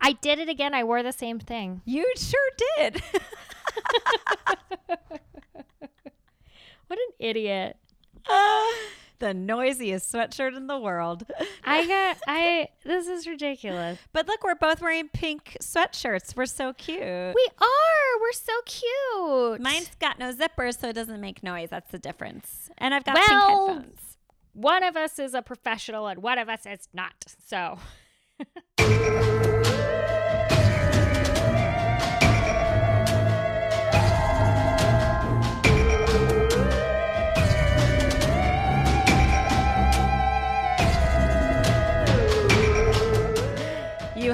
I did it again. I wore the same thing. You sure did. What an idiot. Ah, the noisiest sweatshirt in the world. I got I this is ridiculous. But look, we're both wearing pink sweatshirts. We're so cute. We are. We're so cute. Mine's got no zipper, so it doesn't make noise. That's the difference. And I've got Well- pink headphones. one of us is a professional and one of us is not. So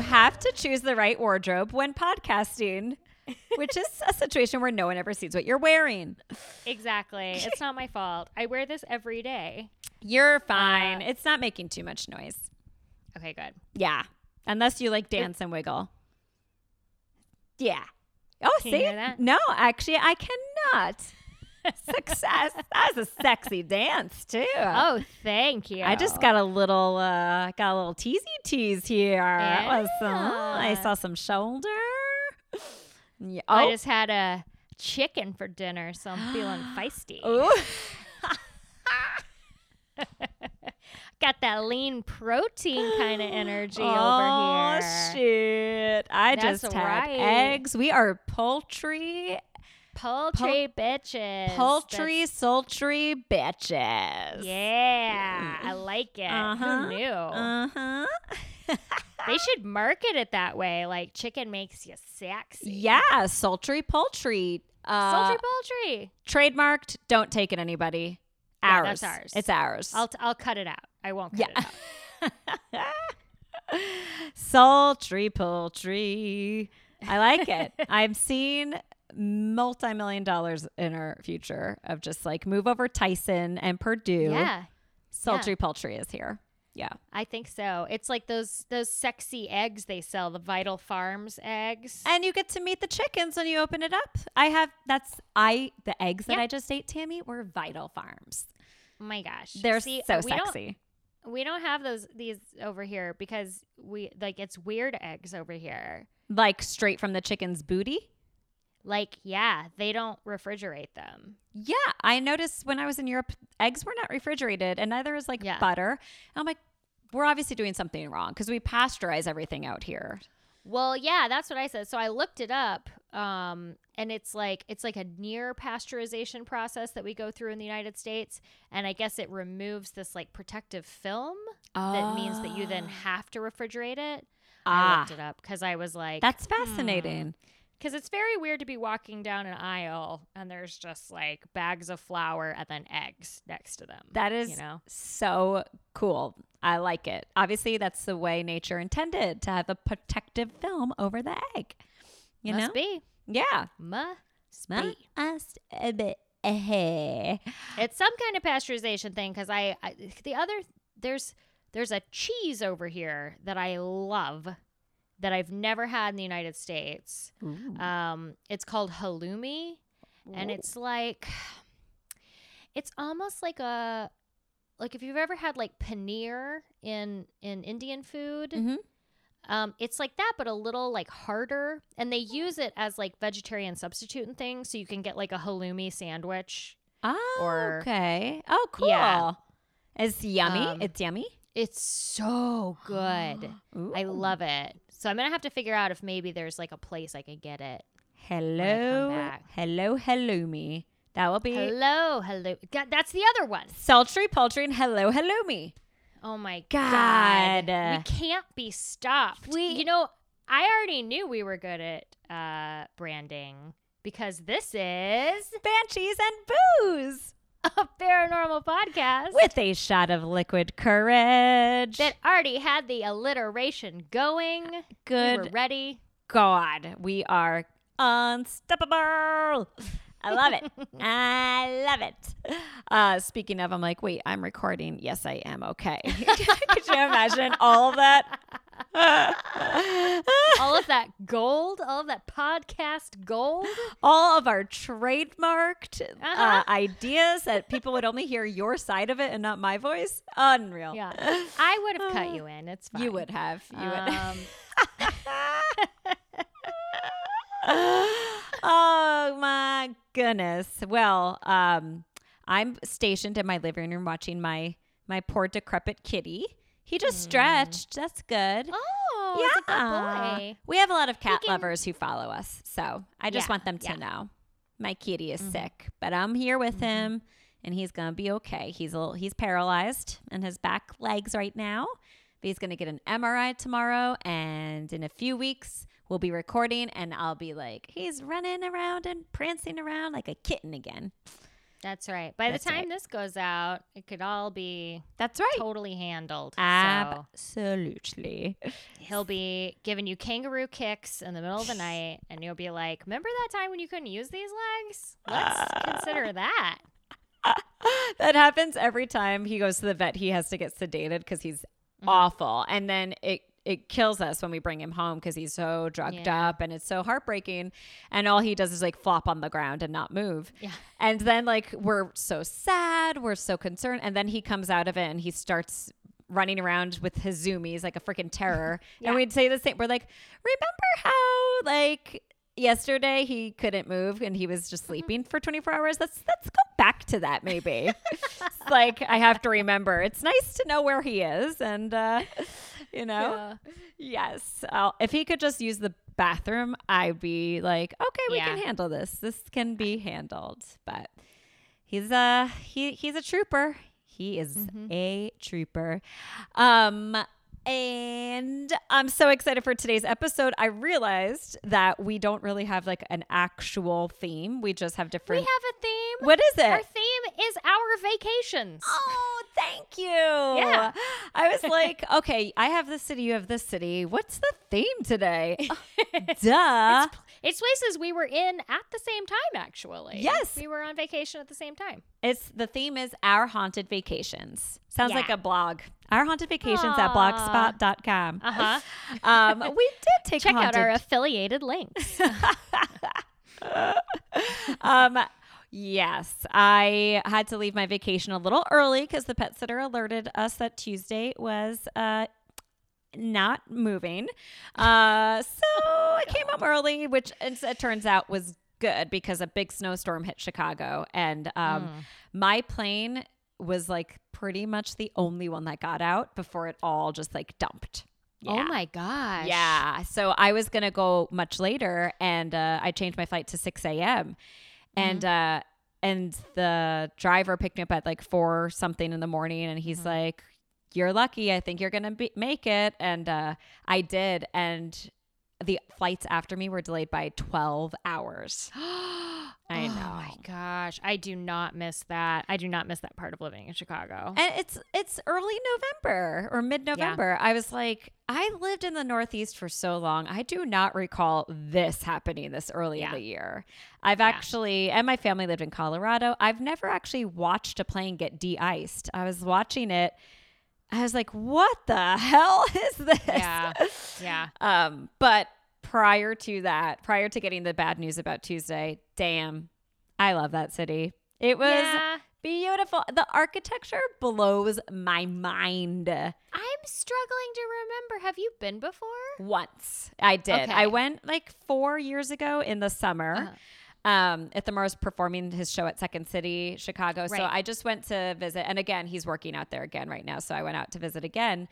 have to choose the right wardrobe when podcasting, which is a situation where no one ever sees what you're wearing. exactly. It's not my fault. I wear this every day. You're fine. Uh, it's not making too much noise. Okay, good. Yeah. Unless you like dance and wiggle. Yeah. Oh, Can see? No, actually, I cannot. Success. That was a sexy dance, too. Oh, thank you. I just got a little, uh, got a little teasy tease here. That was, uh, I saw some shoulder. Yeah. I Oh, just had a chicken for dinner, so I'm feeling feisty. Ooh. Got that lean protein kind of energy oh, over here. Oh shit. I That's just had right. eggs. We are poultry, Poultry bitches. poultry, sultry bitches. Yeah, I like it. Uh-huh. Who knew? Uh huh. they should market it that way. Like chicken makes you sexy. Yeah, sultry poultry. Uh, Sultry poultry. trademarked. Don't take it, anybody. Yeah, Ours. that's ours. It's ours. I'll, t- I'll cut it out. I won't cut Yeah. it out. sultry poultry. I like it. I'm seeing multi-million dollars in our future of just like move over Tyson and Perdue. Yeah, Sultry poultry is here. Yeah. I think so. It's like those those sexy eggs they sell, the Vital Farms eggs. And you get to meet the chickens when you open it up. I have that's I the eggs that I just ate, Tammy, were Vital Farms. oh my gosh, They're See, so we don't- sexy. we don't have those these over here because we like it's weird eggs over here. Like straight from the chicken's booty. Like, yeah, they don't refrigerate them. Yeah, I noticed when I was in Europe, eggs were not refrigerated, and neither is like Yeah. butter. And I'm like, we're obviously doing something wrong because we pasteurize everything out here. Well, yeah, that's what I said. So I looked it up, um, and it's like it's like a near pasteurization process that we go through in the United States, and I guess it removes this like protective film that means that you then have to refrigerate it. I Ah, looked it up because I was like, that's fascinating. Because it's very weird to be walking down an aisle and there's just like bags of flour and then eggs next to them. That is you know, so cool. I like it. Obviously, that's the way nature intended to have a protective film over the egg. You must know? be, Yeah. must be. Must be. It's some kind of pasteurization thing because I, I the other there's there's a cheese over here that I love that I've never had in the United States. Um, it's called halloumi, and it's like it's almost like a like if you've ever had like paneer in in Indian food. Mhm. Um, it's like that, but a little like harder, and they use it as like vegetarian substitute and things, so you can get like a halloumi sandwich. Oh, Or- okay. Oh, cool. Yeah. It's yummy. Um, it's yummy. It's so good. I love it. So I'm gonna have to figure out if maybe there's like a place I could get it. Hello, hello, hello me. That will be Hello, hello. God, that's the other one. sultry paltry, and hello, hello me. Oh my God. god. We can't be stopped. We- you know, I already knew we were good at uh, branding because this is Banshees and booze a paranormal podcast with a shot of liquid courage. that already had the alliteration going. We Good were ready. God, we are unstoppable. I love it. I love it. Uh, speaking of, I'm like, wait, I'm recording. Yes, I am. Okay. Could you imagine all of that? all of that gold, all of that podcast gold. all of our trademarked uh Uh-huh. ideas that people would only hear your side of it and not my voice. Unreal. Yeah, I would have cut you in. It's fine. You would have. You would. Oh my goodness. Well, um, I'm stationed in my living room watching my my poor decrepit kitty. He just stretched. That's good. Oh, yeah. good boy. We have a lot of cat can- lovers who follow us, so I just Yeah, want them to yeah. Mm-hmm. know my kitty is sick, but I'm here with him, and he's gonna be okay. He's a little, he's paralyzed in his back legs right now. But he's gonna get an MRI tomorrow, and in a few weeks we'll be recording, and I'll be like, he's running around and prancing around like a kitten again. That's right. By That's the time right. this goes out, it could all be That's right. totally handled. So Absolutely. he'll be giving you kangaroo kicks in the middle of the night, and you'll be like, "Remember that time when you couldn't use these legs? Let's consider that." that happens every time he goes to the vet. He has to get sedated because he's Mm-hmm. awful, and then it it kills us when we bring him home because he's so drugged Yeah. up and it's so heartbreaking. And all he does is like flop on the ground and not move. Yeah. And then like we're so sad, we're so concerned, and then he comes out of it and he starts running around with his zoomies like a freaking terror. Yeah. And we'd say the same. We're like, remember how like yesterday he couldn't move and he was just Mm-hmm. sleeping for 24 hours? Let's let's go back to that maybe. like I have to remember. It's nice to know where he is and uh you know. Yes. I'll, if he could just use the bathroom, I'd be like, okay, we Yeah. can handle this. This can be handled. But he's a he he's a trooper. He is Mm-hmm. a trooper. Um and I'm so excited for today's episode. I realized that we don't really have like an actual theme. We just have different. We have a theme. What is it? Our theme is our vacations. Oh, thank you. Yeah. I was like, okay, I have this city, you have this city. What's the theme today? Duh. It's places we were in at the same time, actually. Yes. We were on vacation at the same time. It's the theme is our haunted vacations. Sounds like a blog. Our haunted vacations at Aw. blogspot.com. Uh huh. Um, we did take Check out our affiliated links. um, yes, I had to leave my vacation a little early because the pet sitter alerted us that Tuesday was uh, not moving. Uh, so I came home early, which it, it turns out was good because a big snowstorm hit Chicago, and um, my plane was like pretty much the only one that got out before it all just like dumped. Oh my gosh. Yeah. So I was going to go much later and uh, I changed my flight to 6 a.m. And, uh, and the driver picked me up at like four something in the morning and he's like, you're lucky. I think you're going to be- make it. And uh, I did. And the flights after me were delayed by 12 hours. I Oh know. my gosh. I do not miss that. I do not miss that part of living in Chicago. And it's it's early November or mid November. I was like, I lived in the Northeast for so long. I do not recall this happening this early in the year. I've actually, and my family lived in Colorado. I've never actually watched a plane get de-iced. I was watching it. I was like, what the hell is this? Yeah. Yeah. Um, but prior to that, prior to getting the bad news about Tuesday, damn, I love that city. It was Yeah. beautiful. The architecture blows my mind. I'm struggling to remember. Have you been before? Once I did. Okay. I went like four years ago in the summer. Uh-huh. Um, Ithamar was performing his show at Second City, Chicago. So I just went to visit. And again, he's working out there again right now. So I went out to visit again.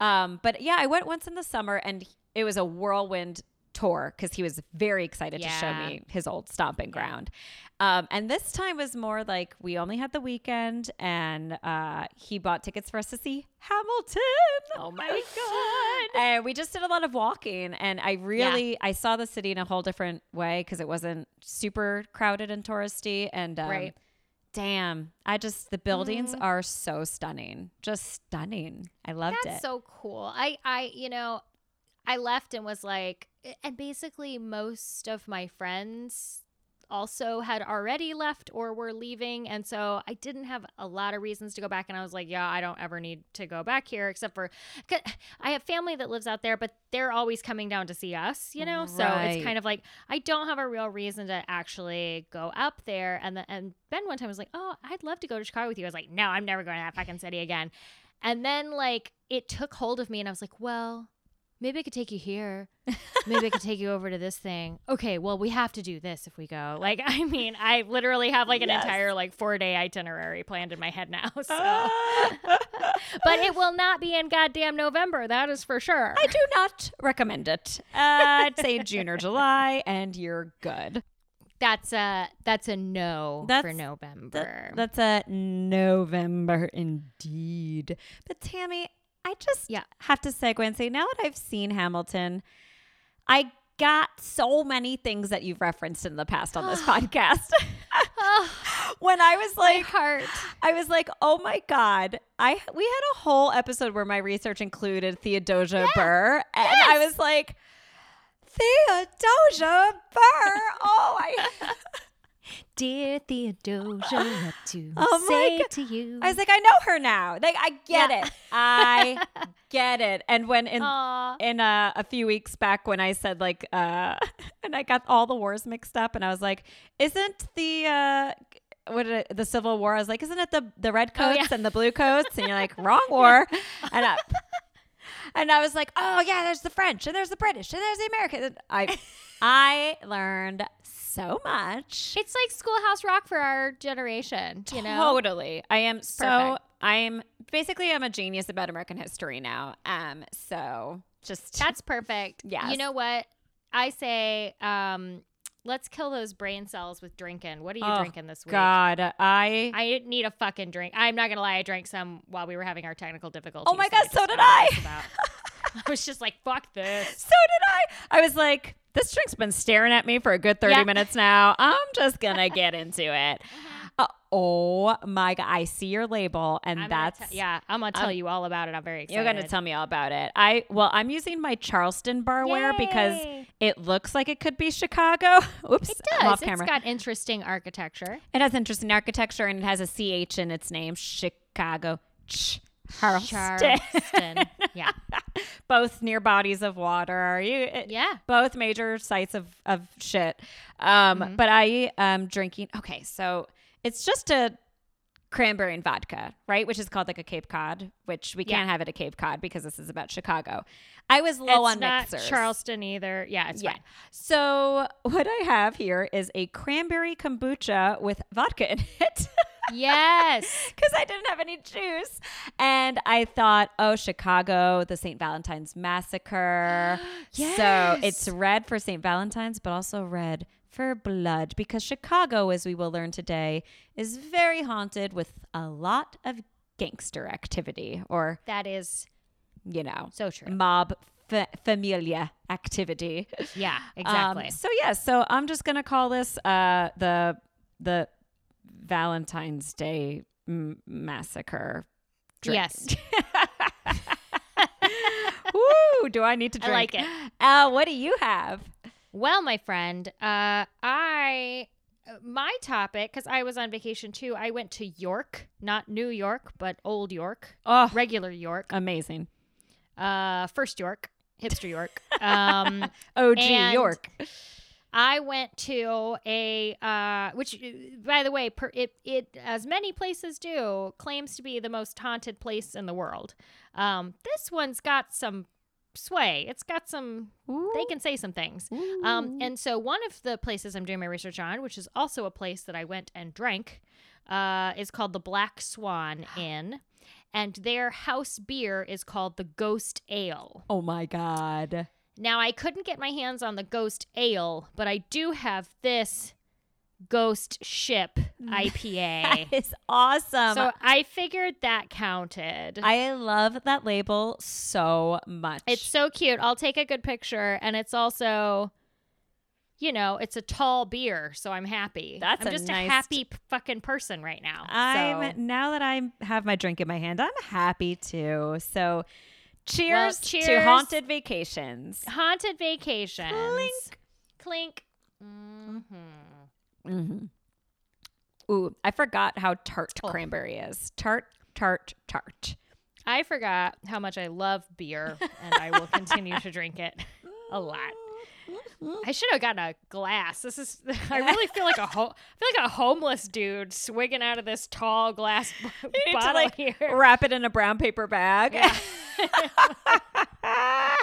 Um, but yeah, I went once in the summer and it was a whirlwind tour because he was very excited to show me his old stomping ground. Um, and this time was more like we only had the weekend and uh, he bought tickets for us to see Hamilton. Oh my God. And we just did a lot of walking and I really I saw the city in a whole different way because it wasn't super crowded and touristy and um, Right. damn I just the buildings are so stunning just stunning I loved That's it so cool. I, I, you know, I left and was like, and basically most of my friends also had already left or were leaving. And so I didn't have a lot of reasons to go back. And I was like, yeah, I don't ever need to go back here except for I have family that lives out there, but they're always coming down to see us, you know? So it's kind of like, I don't have a real reason to actually go up there. And, the, and Ben one time was like, oh, I'd love to go to Chicago with you. I was like, no, I'm never going to that fucking city again. And then like it took hold of me and I was like, well, maybe I could take you here. Maybe I could take you over to this thing. Okay, well, we have to do this if we go. Like, I mean, I literally have like an Yes. entire like four day itinerary planned in my head now. So, but it will not be in goddamn November. That is for sure. I do not recommend it. Uh, I'd say June or July, and you're good. That's a that's a no for November. That- that's a November indeed. But Tammy, I just Yeah. have to segue and say now that I've seen Hamilton, I got so many things that you've referenced in the past on this podcast. when I was my like, heart. I was like, oh my god! I we had a whole episode where my research included Theodosia Burr, and I was like, Theodosia Burr. Oh, I. Dear Theodosia, what to Oh say to you? I was like, I know her now. Like, I get Yeah. it. I get it. And when in Aw. in uh, a few weeks back, when I said like, uh, and I got all the wars mixed up, and I was like, isn't the uh, what it, the Civil War? I was like, isn't it the the red Oh, coats yeah. and the blue coats? And you're like, wrong war. And I, and I was like, oh yeah, there's the French and there's the British and there's the American. And I I learned so much. It's like Schoolhouse Rock for our generation, you know? Totally. I am so I'm basically I'm a genius about American history now. Um so just That's perfect. Yeah. You know what? I say, um, let's kill those brain cells with drinking. What are you Oh, drinking this week? God, I I need a fucking drink. I'm not gonna lie, I drank some while we were having our technical difficulties. Oh my God, so did I. I was just like, fuck this. so did I. I was like, this drink's been staring at me for a good 30 Yeah. minutes now. I'm just gonna get into it. Uh, oh my god, I see your label and I'm that's te- yeah, I'm gonna tell you all about it. I'm very excited. You're gonna tell me all about it. I well, I'm using my Charleston barware because it looks like it could be Chicago. Oops, It I'm off does. It's got interesting architecture. It has interesting architecture and it has a CH in its name, Chicago. Ch- Charleston. Charleston. yeah. Both near bodies of water. Are you, it- Yeah. both major sites of, of shit. Um, Mm-hmm. But I am drinking. Okay, so it's just a cranberry and vodka, right? Which is called like a Cape Cod, which we Yeah. can't have at a Cape Cod because this is about Chicago. I was low it's on not mixers. Charleston either. Yeah, it's Yeah. fine. So what I have here is a cranberry kombucha with vodka in it. Yes. because I didn't have any juice. And I thought, oh, Chicago, the St. Valentine's Massacre. yes. So it's red for St. Valentine's, but also red for blood because Chicago, as we will learn today, is very haunted with a lot of gangster activity or, That is you know, so true. mob fa- familia activity. Yeah, Um, exactly. so yeah, so I'm just gonna call this uh, the the Valentine's Day m- massacre. Drink. Yes. Woo! Do I need to drink? I like it. Uh, what do you have? Well, my friend, uh, I my topic because I was on vacation too. I went to York, not New York, but Old York, Oh, regular York, amazing! uh, first York, hipster York. Um, OG York. I went to a uh, which, uh, by the way, per, it it as many places do claims to be the most haunted place in the world. Um, this one's got some sway. It's got some. They can say some things. Um, and so one of the places I'm doing my research on, which is also a place that I went and drank, uh, is called the Black Swan Inn, and their house beer is called the Ghost Ale. oh my god! Now, I couldn't get my hands on the Ghost Ale, but I do have this Ghost Ship IPA. That is awesome. so I figured that counted. I love that label so much. it's so cute. I'll take a good picture, and it's also, you know, it's a tall beer, so I'm happy. That's I'm a just nice- a happy p- fucking person right now. I'm so. now that I have my drink in my hand, I'm happy too. So, cheers, to cheers. haunted vacations. haunted vacations. Clink. Clink. hmm Mm-hmm. Ooh, I forgot how tart Oh. cranberry is. Tart, tart, tart. I forgot how much I love beer, and I will continue to drink it a lot. I should have gotten a glass. This is. I really feel like a ho- I feel like a homeless dude swigging out of this tall glass b- need to bottle like here. wrap it in a brown paper bag.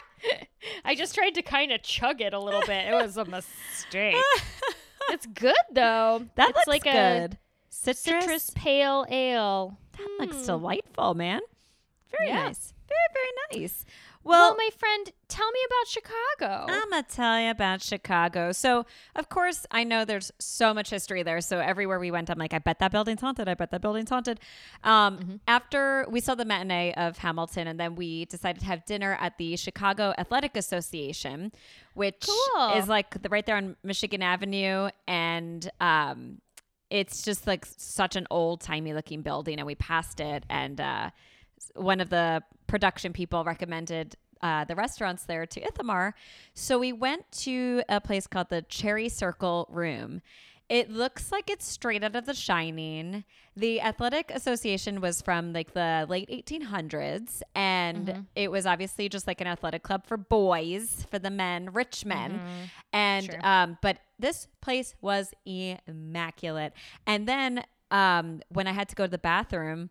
I just tried to kind of chug it a little bit. It was a mistake. it's good though. That it's looks like good. a citrus. citrus pale ale. That looks Hmm. delightful, man. Very Yeah. nice. Very, very nice. Well, Well, my friend, tell me about Chicago. I'm going to tell you about Chicago. So, of course, I know there's so much history there. So, everywhere we went, I'm like, I bet that building's haunted. I bet that building's haunted. Um, Mm-hmm. After we saw the matinee of Hamilton, and then we decided to have dinner at the Chicago Athletic Association, which Cool. is like the, right there on Michigan Avenue. And, um, it's just like such an old timey looking building and we passed it and uh, one of the production people recommended uh, the restaurants there to Ithamar. So we went to a place called the Cherry Circle Room. It looks like it's straight out of The Shining. The Athletic Association was from like the late 1800s, and it was obviously just like an athletic club for boys, for the men, rich men. And Sure. um, but this place was immaculate. And then um, when I had to go to the bathroom,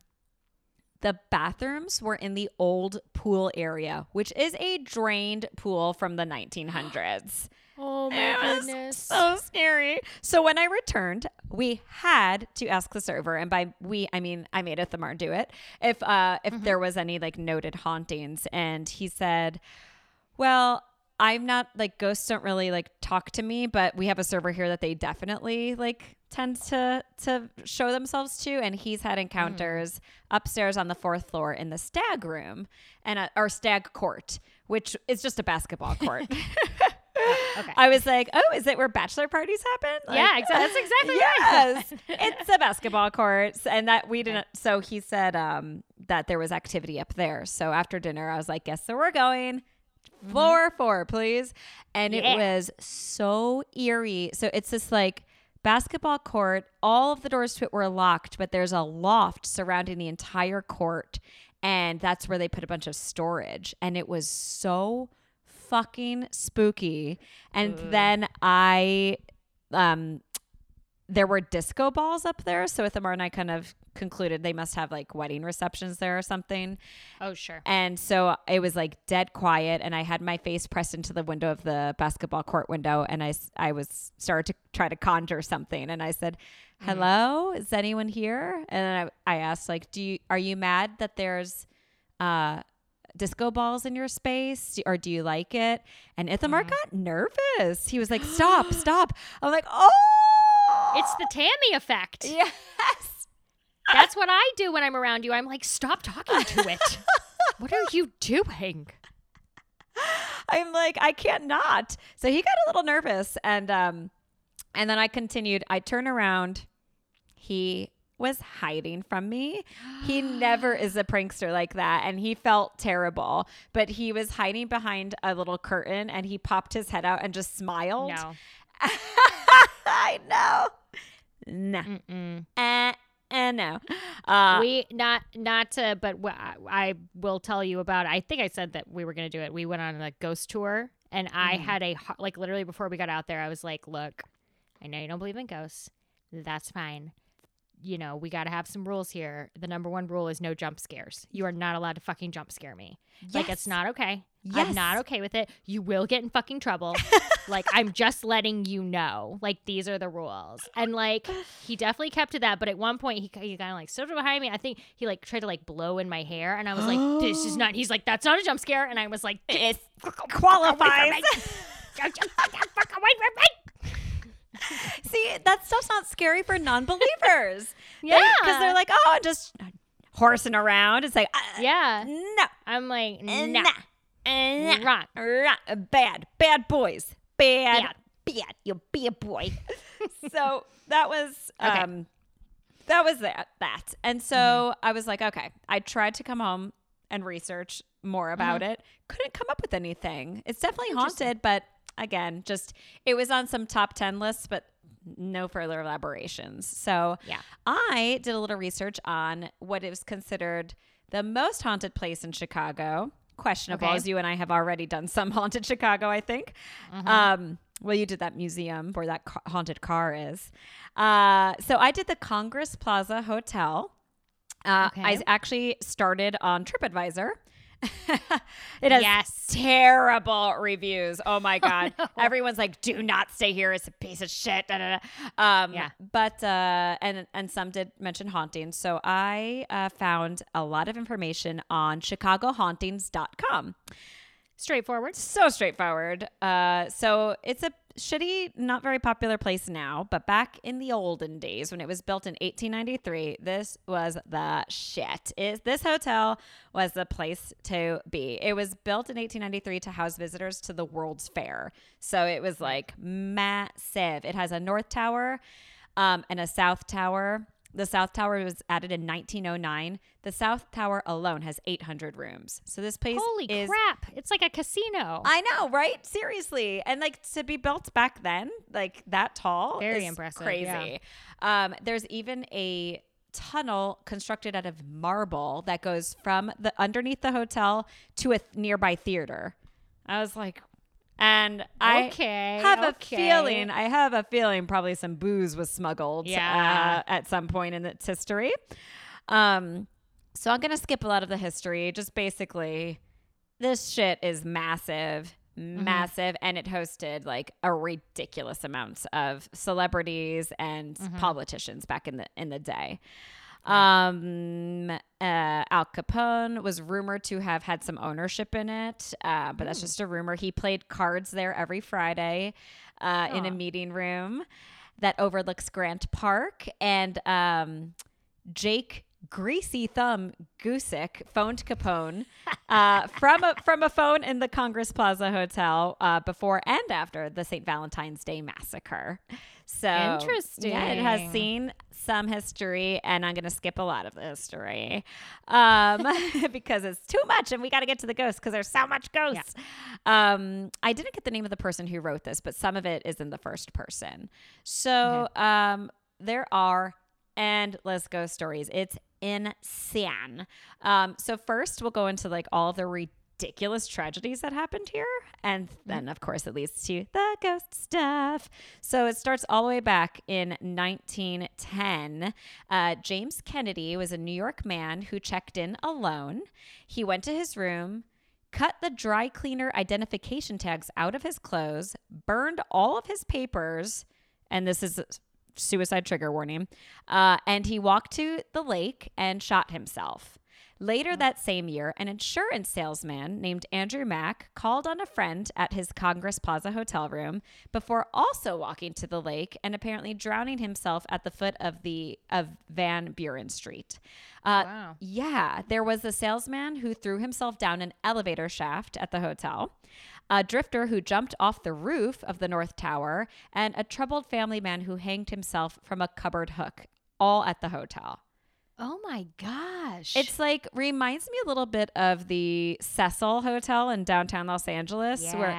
the bathrooms were in the old pool area, which is a drained pool from the 1900s. oh It my was goodness. so scary. So when I returned, we had to ask the server, and by we I mean I made Ithamar do it, if uh if there was any like noted hauntings, and he said, "Well." I'm not like ghosts don't really like talk to me, but we have a server here that they definitely like tend to to show themselves to, and he's had encounters upstairs on the fourth floor in the stag room and uh, or stag court, which is just a basketball court. okay. I was like, oh, is it where bachelor parties happen? Like, yeah, exactly. that's exactly yes, right. it's a basketball court, and that we didn't. So he said um, that there was activity up there. So after dinner, I was like, guess so we're going. Floor four, please. And it was so eerie. So it's this like basketball court. All of the doors to it were locked, but there's a loft surrounding the entire court. And that's where they put a bunch of storage. And it was so fucking spooky. And then I um there were disco balls up there. So Ithamar and I kind of concluded they must have like wedding receptions there or something. Oh, sure. And so it was like dead quiet, and I had my face pressed into the window of the basketball court window, and I, I was started to try to conjure something, and I said, "Hello, is anyone here?" And I, I asked, like, "Do you are you mad that there's uh, disco balls in your space, or do you like it?" And Ithamar got nervous. He was like, "Stop, stop!" I'm like, "Oh, It's the Tammy effect. yes." That's what I do when I'm around you. I'm like, stop talking to it. what are you doing? I'm like, I can't not. So he got a little nervous and um and then I continued. I turn around. He was hiding from me. He never is a prankster like that and he felt terrible, but he was hiding behind a little curtain and he popped his head out and just smiled. No. I know. No. Mm-mm. Uh, uh, no. Uh, we not not to, but I- I will tell you about. I think I said that we were going to do it. We went on a ghost tour, and I Mm-hmm. had a like literally before we got out there, I was like, "Look, I know you don't believe in ghosts. That's fine. You know, we got to have some rules here. The number one rule is no jump scares. You are not allowed to fucking jump scare me. Like it's not okay. Yes. I'm not okay with it. You will get in fucking trouble. like I'm just letting you know. Like these are the rules. And like he definitely kept to that. But at one point he, he kind of like stood behind me. I think he like tried to like blow in my hair, and I was like, "This is not." He's like, "That's not a jump scare," and I was like, it Away qualifies. Don't you fucking fuck away from me. See, that stuff's not scary for non-believers. Yeah. because they're like, oh, just horsing around. It's like, uh, Yeah. no, I'm like, uh, nah. nah, uh, nah, Wrong. uh, bad, bad boys, bad, Bad. bad. You'll be a boy. so that was, Okay. um, that was that. That, and so I was like, okay. I tried to come home and research more about it. Couldn't come up with anything. It's definitely haunted, but again, just it was on some top ten lists, but no further elaborations. So Yeah. I did a little research on what is considered the most haunted place in Chicago. Questionable, Okay. as you and I have already done some haunted Chicago, I think. Mm-hmm. Um, well, you did that museum where that ca- haunted car is. Uh, so I did the Congress Plaza Hotel. Uh, I actually started on TripAdvisor it has Yes. terrible reviews. Oh my god. no. Everyone's like, "Do not stay here. It's a piece of shit." Da, da, da. Um Yeah. but uh and and some did mention hauntings. So I uh, found a lot of information on chicagohauntings.com. Straightforward. So straightforward. Uh, so it's a shitty, not very popular place now, but back in the olden days when it was built in 1893, this was the shit. Is this hotel was the place to be. It was built in 1893 to house visitors to the World's Fair. So it was like massive. It has a north tower um, and a south tower. The South Tower was added in 1909. The South Tower alone has 800 rooms. So this place Holy is crap. It's like a casino. I know, right? Seriously. And like to be built back then, like that tall, Very is impressive, Crazy. Um, there's even a tunnel constructed out of marble that goes from the underneath the hotel to a th- nearby theater. I was like, and I Okay, have okay. a feeling. I have a feeling probably some booze was smuggled. Yeah. uh, at some point in its history. Um, so I'm gonna skip a lot of the history. Just basically, this shit is massive, Mm-hmm. massive, and it hosted like a ridiculous amount of celebrities and Mm-hmm. politicians back in the in the day. Um, uh, Al Capone was rumored to have had some ownership in it, uh, but that's just a rumor. He played cards there every Friday uh, in a meeting room that overlooks Grant Park, and um, Jake Greasy Thumb Guzik phoned Capone uh, from a from a phone in the Congress Plaza Hotel uh, before and after the St. Valentine's Day massacre. So Yeah, it has seen some history, and I'm going to skip a lot of the history um, because it's too much, and we got to get to the ghosts because there's so much ghosts. Um, I didn't get the name of the person who wrote this, but some of it is in the first person. So um, there are endless ghost stories. It's insane. Um, so first, we'll go into like all the ridiculous tragedies that happened here, and then of course it leads to the ghost stuff. So it starts all the way back in 1910. Uh, James Kennedy was a New York man who checked in alone. He went to his room. Cut the dry cleaner identification tags out of his clothes, burned all of his papers, and this is suicide trigger warning. Uh, and he walked to the lake and shot himself. Later that same year, an insurance salesman named Andrew Mack called on a friend at his Congress Plaza hotel room before also walking to the lake and apparently drowning himself at the foot of the of Van Buren Street. Uh, Wow. yeah, there was a salesman who threw himself down an elevator shaft at the hotel, a drifter who jumped off the roof of the North Tower, and a troubled family man who hanged himself from a cupboard hook, all at the hotel. Oh my gosh. It's like reminds me a little bit of the Cecil Hotel in downtown Los Angeles, where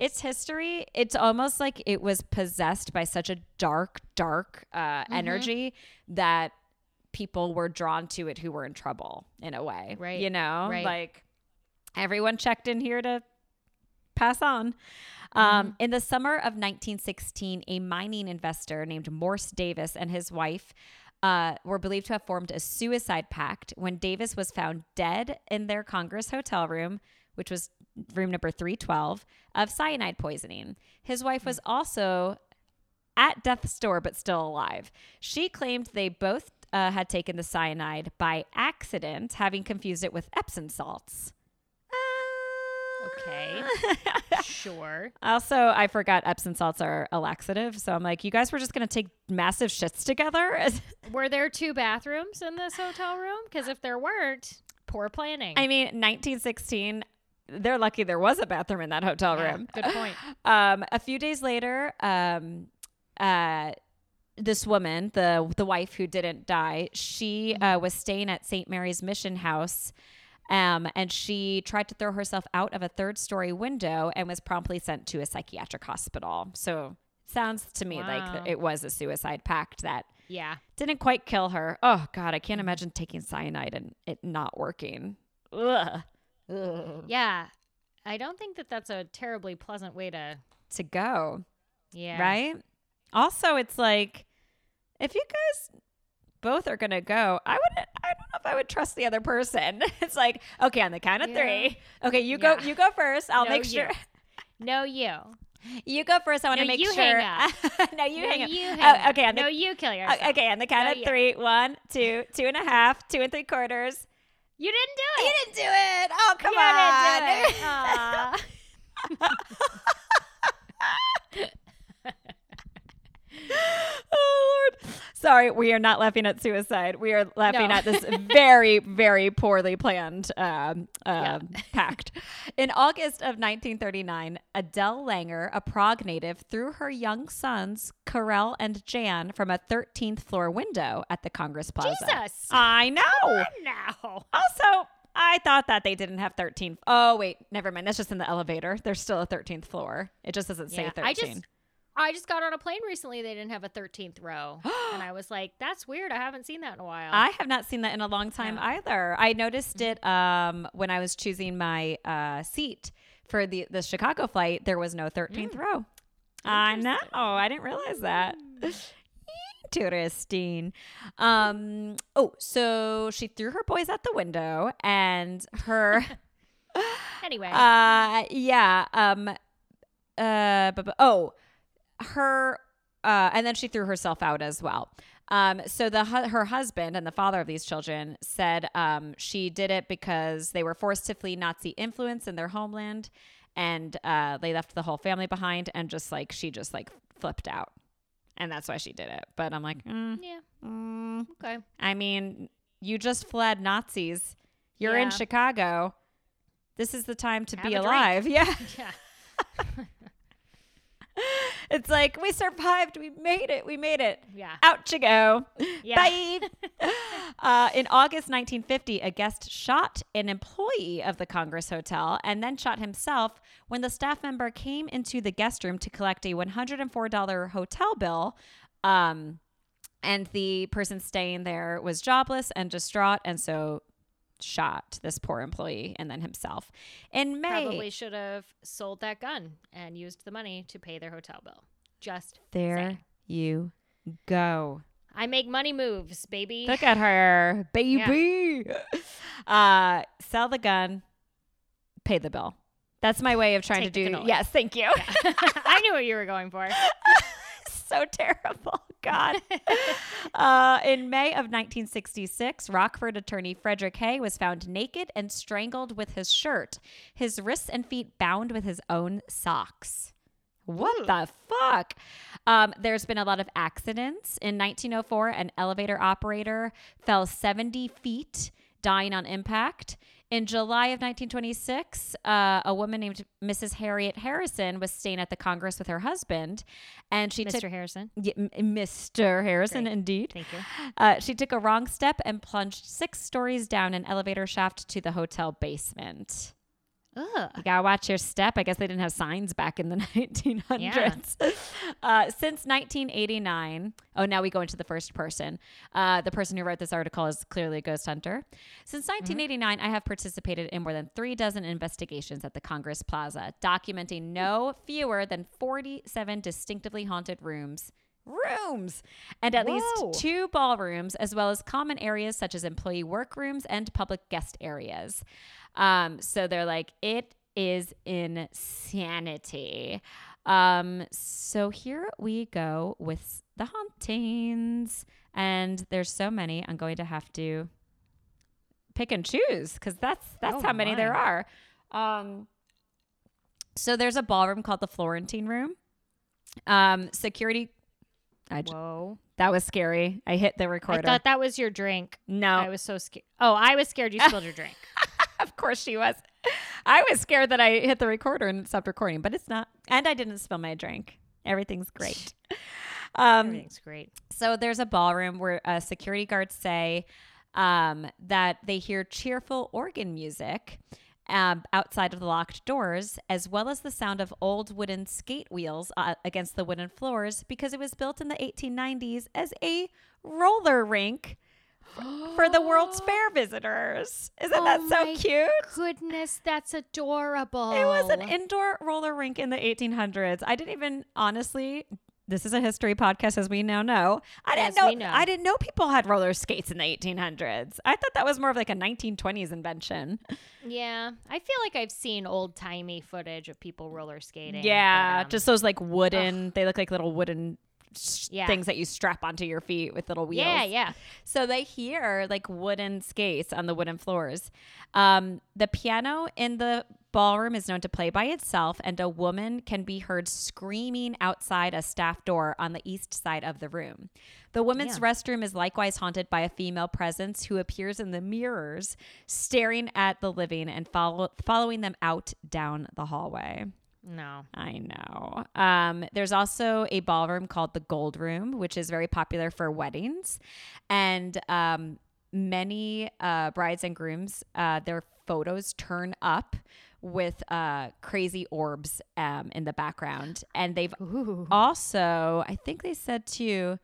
its history, it's almost like it was possessed by such a dark, dark uh, Mm-hmm. energy that people were drawn to it who were in trouble in a way. Right, You know, right. like everyone checked in here to pass on. Mm-hmm. Um, in the summer of 1916, a mining investor named Morse Davis and his wife uh, were believed to have formed a suicide pact when Davis was found dead in their Congress hotel room, which was room number 312, of cyanide poisoning. His wife was also at death's door but still alive. She claimed they both uh, had taken the cyanide by accident, having confused it with Epsom salts. Okay. sure. Also, I forgot Epsom salts are a laxative, so I'm like, you guys were just gonna take massive shits together. Were there two bathrooms in this hotel room? Because if there weren't, poor planning. I mean, 1916. They're lucky there was a bathroom in that hotel Yeah, room. good point. Um, a few days later, um, uh, this woman, the the wife who didn't die, she uh, was staying at St. Mary's Mission House. Um, and she tried to throw herself out of a third story window and was promptly sent to a psychiatric hospital. So sounds to me like Wow. th- it was a suicide pact that Yeah. didn't quite kill her. Oh God, I can't imagine taking cyanide and it not working. Ugh. Ugh. Yeah. I don't think that that's a terribly pleasant way to. To go. Yeah. right? Also, it's like if you guys both are gonna go, I wouldn't. I don't know if I would trust the other person. It's like, okay, on the count of Yeah. three. Okay, you go. You go first. I'll No, make you. sure. No, you. You go first. I want to No, make you sure. hang no, you no, hang up. you Oh, hang up. okay, on the no, you kill yourself. Okay, on the count No, of you. three. One, two, two and a half, two and three quarters. You didn't do it. You didn't do it. Oh, come You on. didn't do it. Aw. oh Lord. Sorry, we are not laughing at suicide. We are laughing No. at this very, very poorly planned um, Yeah. um, pact. In August of 1939, Adele Langer, a Prague native, threw her young sons, Karel and Jan, from a 13th floor window at the Congress Plaza. Jesus. I know. now. Also, I thought that they didn't have 13. Oh, wait, never mind. That's just in the elevator. There's still a 13th floor. It just doesn't say Yeah, 13. I just got on a plane recently. They didn't have a 13th row, and I was like, "That's weird. I haven't seen that in a while." I have not seen that in a long time Yeah. either. I noticed it um, when I was choosing my uh, seat for the, the Chicago flight. There was no 13th row. I know. I didn't realize that. Interesting. Um, oh, so she threw her boys out the window and her. anyway, Uh, yeah. Um, uh, but, but- oh, her, uh, and then she threw herself out as well. Um, so the her husband and the father of these children said um, she did it because they were forced to flee Nazi influence in their homeland, and uh, they left the whole family behind, and just like she just like flipped out, and that's why she did it. But I'm like, mm, yeah, mm, okay. I mean, you just fled Nazis. You're in Chicago. This is the time to Have be a drink. alive. Yeah. Yeah, It's like we survived. We made it. We made it. yeah, Out you go. Yeah. Bye. uh, in August 1950, a guest shot an employee of the Congress Hotel and then shot himself when the staff member came into the guest room to collect a $104 hotel bill. Um, and the person staying there was jobless and distraught, and so shot this poor employee and then himself. In May, probably should have sold that gun and used the money to pay their hotel bill. Just there saying. you go. I make money moves, baby. Look at her, baby. Uh, sell the gun, pay the bill. That's my way of trying Take to do. Yes, thank you. I knew what you were going for. so terrible. God. uh, in May of 1966, Rockford attorney Frederick Hay was found naked and strangled with his shirt, his wrists and feet bound with his own socks. What Ooh. the fuck? Um, there's been a lot of accidents. In 1904, an elevator operator fell 70 feet, dying on impact. In July of 1926, uh, a woman named Mrs. Harriet Harrison was staying at the Congress with her husband, and she Mr. took Harrison. Yeah, Mr. Harrison, Great. indeed. Thank you. Uh, she took a wrong step and plunged six stories down an elevator shaft to the hotel basement. Ugh. You gotta watch your step. I guess they didn't have signs back in the 1900s. Uh, since 1989, oh, now we go into the first person. Uh, the person who wrote this article is clearly a ghost hunter. Since 1989, I have participated in more than three dozen investigations at the Congress Plaza, documenting no fewer than 47 distinctively haunted rooms. Rooms and at Whoa. least two ballrooms, as well as common areas such as employee workrooms and public guest areas. Um, so they're like, it is insanity. Um, so here we go with the hauntings. And there's so many, I'm going to have to pick and choose because that's that's Oh, how many there are. Um, so there's a ballroom called the Florentine Room. Um, security. I, j- Whoa. that was scary. I hit the recorder. I thought that was your drink. no, I was so scared. Oh, I was scared you spilled your drink. of course she was. I was scared that I hit the recorder and it stopped recording, but it's not. And I didn't spill my drink. Everything's great. Um, Everything's great. so there's a ballroom where uh, security guards say um, that they hear cheerful organ music um, outside of the locked doors, as well as the sound of old wooden skate wheels uh, against the wooden floors, because it was built in the 1890s as a roller rink for the World's Fair visitors. Isn't Oh that so cute? Goodness, that's adorable. It was an indoor roller rink in the 1800s. I didn't even honestly this is a history podcast, as we now know. I didn't know, know. I didn't know people had roller skates in the 1800s. I thought that was more of like a 1920s invention. Yeah, I feel like I've seen old timey footage of people roller skating. Yeah, but, um, just those like wooden. They look like little wooden Yeah. things that you strap onto your feet with little wheels. yeah, yeah. So they hear like wooden skates on the wooden floors. Um, the piano in the ballroom is known to play by itself, and a woman can be heard screaming outside a staff door on the east side of the room. The women's Damn. restroom is likewise haunted by a female presence who appears in the mirrors, staring at the living and follow- following them out down the hallway. No. I know. Um, there's also a ballroom called the Gold Room, which is very popular for weddings. And um, many uh, brides and grooms, uh, their photos turn up with uh, crazy orbs um, in the background. And they've Ooh. also, I think they said too,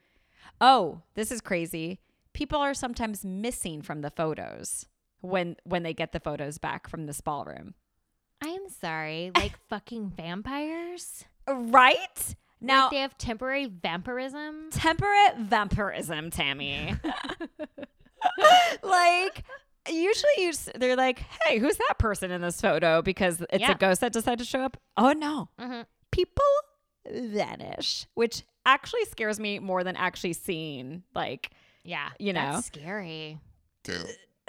oh, this is crazy. People are sometimes missing from the photos when when they get the photos back from this ballroom. I am sorry. Like fucking vampires? Right? Now, like they have temporary vampirism? temperate vampirism, Tammy. like usually you s- they're like, "Hey, who's that person in this photo?" Because it's Yeah. a ghost that decided to show up. Oh no, hmm people vanish, which actually scares me more than actually seeing. Like, Yeah. You know. That's scary.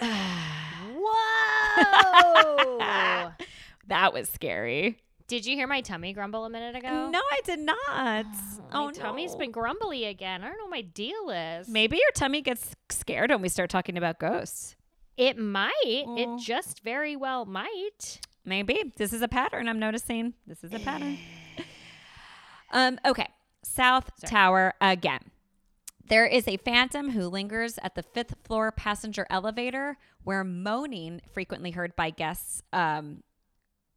that was scary. Did you hear my tummy grumble a minute ago? No, I did not. My oh, tummy's no. been grumbly again. I don't know what my deal is. Maybe your tummy gets scared when we start talking about ghosts. It might. Oh. It just very well might. Maybe this is a pattern I'm noticing. This is a pattern. um. Okay. South Tower again. There is a phantom who lingers at the fifth floor passenger elevator, where moaning frequently heard by guests. Um.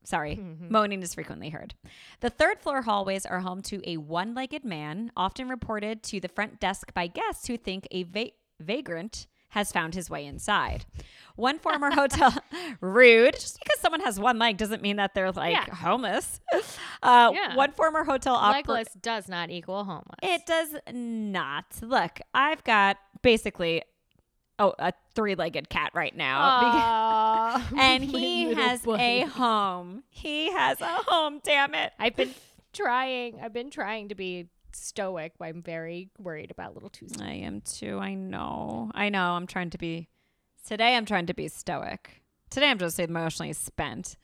Sorry, moaning is frequently heard. The third floor hallways are home to a one legged man, often reported to the front desk by guests who think a va- vagrant has found his way inside. One former hotel, rude. Just because someone has one leg doesn't mean that they're like Yeah. homeless. Uh, Yeah. One former hotel operator. Legless does not equal homeless. It does not. Look, I've got basically oh a three-legged cat right now. because- and he has a home. He has a home, damn it. I've been trying. I've been trying to be stoic, but I'm very worried about little Tuesday. I am too. I know. I know. I'm trying to be today I'm trying to be stoic. Today I'm just emotionally spent.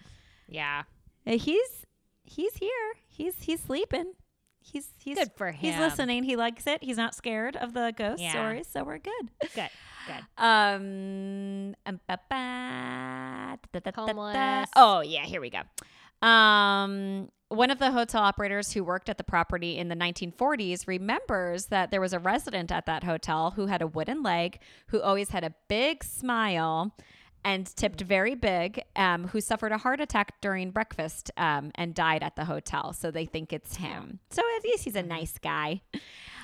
Yeah, Uh, He's he's here. He's he's sleeping. He's he's good for him. he's listening. He likes it. He's not scared of the ghost Yeah. stories, so we're good. Good, good. Um, um, ba- ba- da- da- da- da- Homeless. Oh yeah, here we go. Um, one of the hotel operators who worked at the property in the 1940s remembers that there was a resident at that hotel who had a wooden leg, who always had a big smile and tipped very big, um, who suffered a heart attack during breakfast um, and died at the hotel. So they think it's him. So at least he's a nice guy.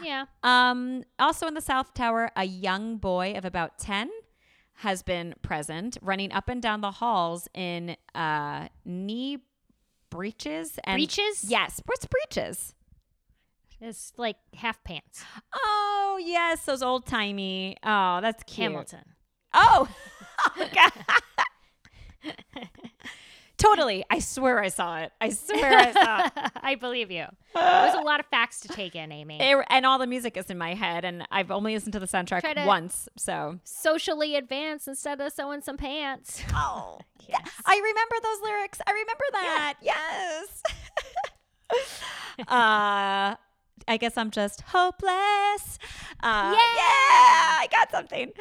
Yeah. Um, also in the South Tower, a young boy of about 10 has been present, running up and down the halls in uh, knee breeches and Breeches? Yes, what's breeches? It's like half pants. Oh yes, those old timey. Oh, that's cute. Hamilton. Oh, oh God. totally. I swear I saw it. I swear I saw it. I believe you. There's a lot of facts to take in, Amy. It- and all the music is in my head, and I've only listened to the soundtrack to- once. So Socially advanced instead of sewing some pants. Oh, Yes. I remember those lyrics. I remember that. Yes. uh, I guess I'm just hopeless. Uh, yeah, yeah, I got something.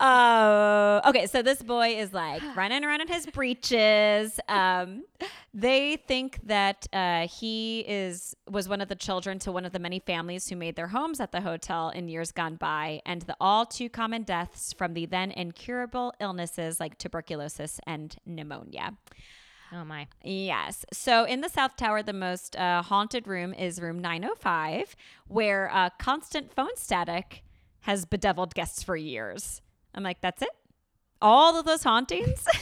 Uh, okay, so this boy is like running around in his breeches. Um, they think that uh, he is was one of the children to one of the many families who made their homes at the hotel in years gone by, and the all too common deaths from the then incurable illnesses like tuberculosis and pneumonia. Oh my. Yes. So in the South Tower, the most uh, haunted room is room 905, where uh, constant phone static has bedeviled guests for years. I'm like, that's it? All of those hauntings?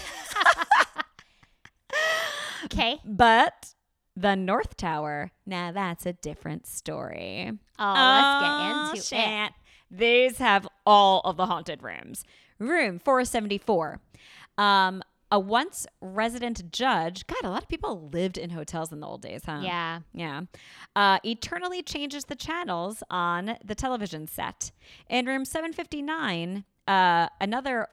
Okay. but The North Tower. Now that's a different story. Oh, Oh, let's get into it. These have all of the haunted rooms. Room 474. Um, a once resident judge. God, a lot of people lived in hotels in the old days, huh? Yeah. Yeah. Uh, eternally changes the channels on the television set. In room 759, uh, another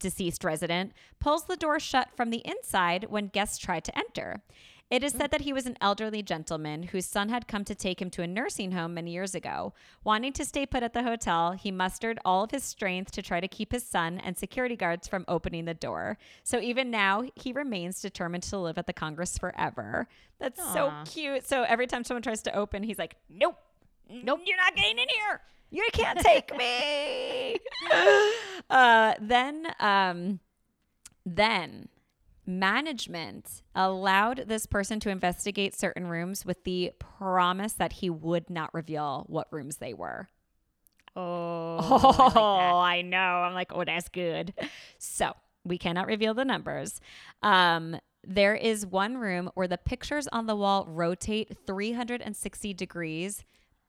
deceased resident pulls the door shut from the inside when guests try to enter. It is said that he was an elderly gentleman whose son had come to take him to a nursing home many years ago. Wanting to stay put at the hotel, he mustered all of his strength to try to keep his son and security guards from opening the door. So even now, he remains determined to live at the Congress forever. That's so cute. So every time someone tries to open, he's like, "Nope, nope, you're not getting in here. You can't take me." uh, then, um, then management allowed this person to investigate certain rooms with the promise that he would not reveal what rooms they were. Oh, Oh, I know. I'm like, oh, that's good. So we cannot reveal the numbers. Um, there is one room where the pictures on the wall rotate 360 degrees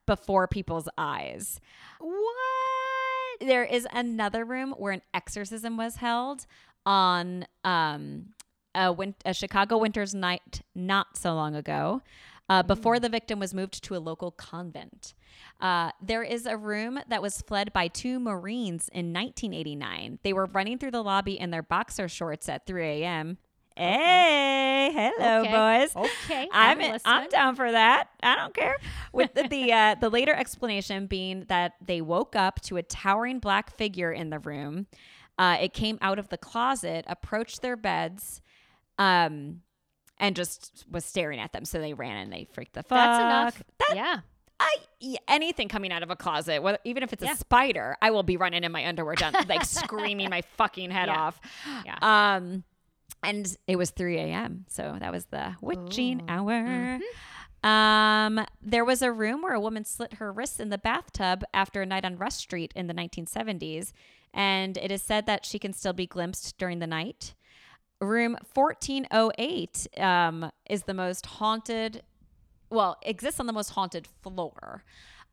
before people's eyes. What? There is another room where an exorcism was held on um, a, win- a Chicago winter's night not so long ago. Uh, before the victim was moved to a local convent. Uh, there is a room that was fled by two Marines in 1989. They were running through the lobby in their boxer shorts at 3 a.m. Hey, hello, Okay. boys. Okay, I'm I'm I'm down for that. I don't care. With the the, uh, the later explanation being that they woke up to a towering black figure in the room. Uh, it came out of the closet, approached their beds, um, and just was staring at them. So they ran and they freaked the fuck. Out. That's enough. That yeah. I anything coming out of a closet, whether, even if it's Yeah. a spider, I will be running in my underwear down, like screaming my fucking head Yeah. off. Yeah. Um, and it was 3 a.m. So that was the witching Ooh. hour. Um, there was a room where a woman slit her wrists in the bathtub after a night on Rush Street in the 1970s, and it is said that she can still be glimpsed during the night. Room 1408 um, is the most haunted well, exists on the most haunted floor.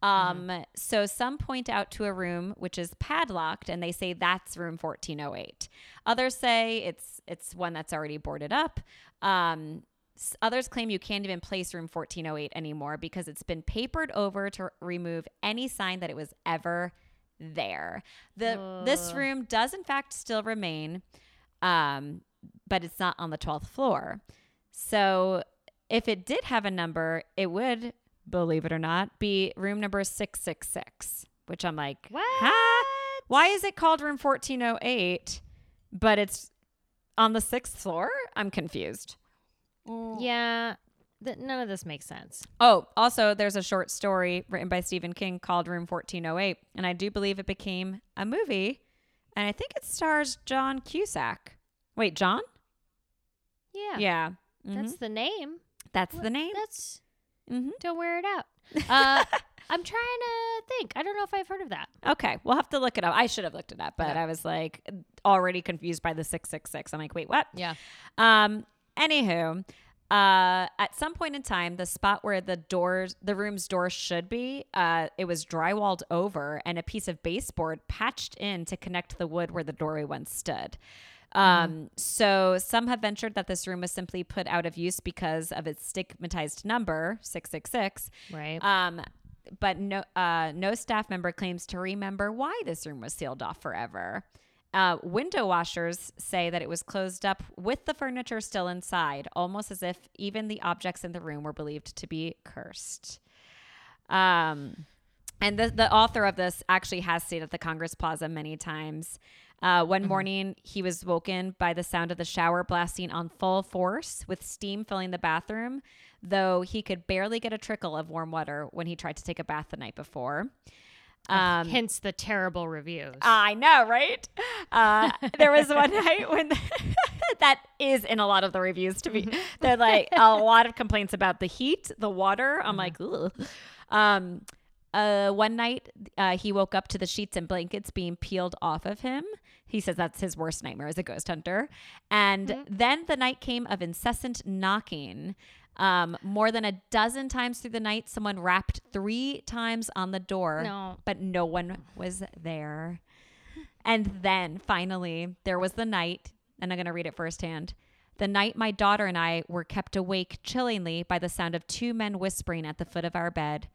Um, So some point out to a room which is padlocked, and they say that's room 1408. Others say it's it's one that's already boarded up. Um, others claim you can't even place room 1408 anymore because it's been papered over to remove any sign that it was ever there. The this room does in fact still remain, um, but it's not on the 12th floor. So if it did have a number, it would, believe it or not, be room number 666, which I'm like, What? huh? Why is it called room 1408, but it's on the sixth floor? I'm confused. Mm. Yeah. Th- none of this makes sense. Oh, also, there's a short story written by Stephen King called Room 1408, and I do believe it became a movie, and I think it stars John Cusack. Wait, John? Yeah. Yeah. Mhm. That's the name. That's the name. That's mm-hmm. don't wear it out. Uh, I'm trying to think. I don't know if I've heard of that. Okay, we'll have to look it up. I should have looked it up, but Okay. I was like already confused by the 666. I'm like, wait, what? Yeah. Um, anywho, uh, at some point in time, the spot where the doors, the room's door should be, uh, it was drywalled over and a piece of baseboard patched in to connect the wood where the doorway once stood. Um, so some have ventured that this room was simply put out of use because of its stigmatized number, 666. Right. Um, but no, uh, no staff member claims to remember why this room was sealed off forever. Uh, window washers say that it was closed up with the furniture still inside, almost as if even the objects in the room were believed to be cursed. Um, and the, the author of this actually has stayed at the Congress Plaza many times. Uh, one morning, he was woken by the sound of the shower blasting on full force with steam filling the bathroom, though he could barely get a trickle of warm water when he tried to take a bath the night before. Um, Hence the terrible reviews. I know, right? Uh, there was one night when that is in a lot of the reviews. To be, they're like a lot of complaints about the heat, the water. I'm like, Ugh. um, uh, one night uh, he woke up to the sheets and blankets being peeled off of him. He says that's his worst nightmare as a ghost hunter. And then the night came of incessant knocking. Um, more than a dozen times through the night, someone rapped three times on the door, No. but no one was there. And then finally, there was the night, and I'm going to read it firsthand. The night my daughter and I were kept awake chillingly by the sound of two men whispering at the foot of our bed.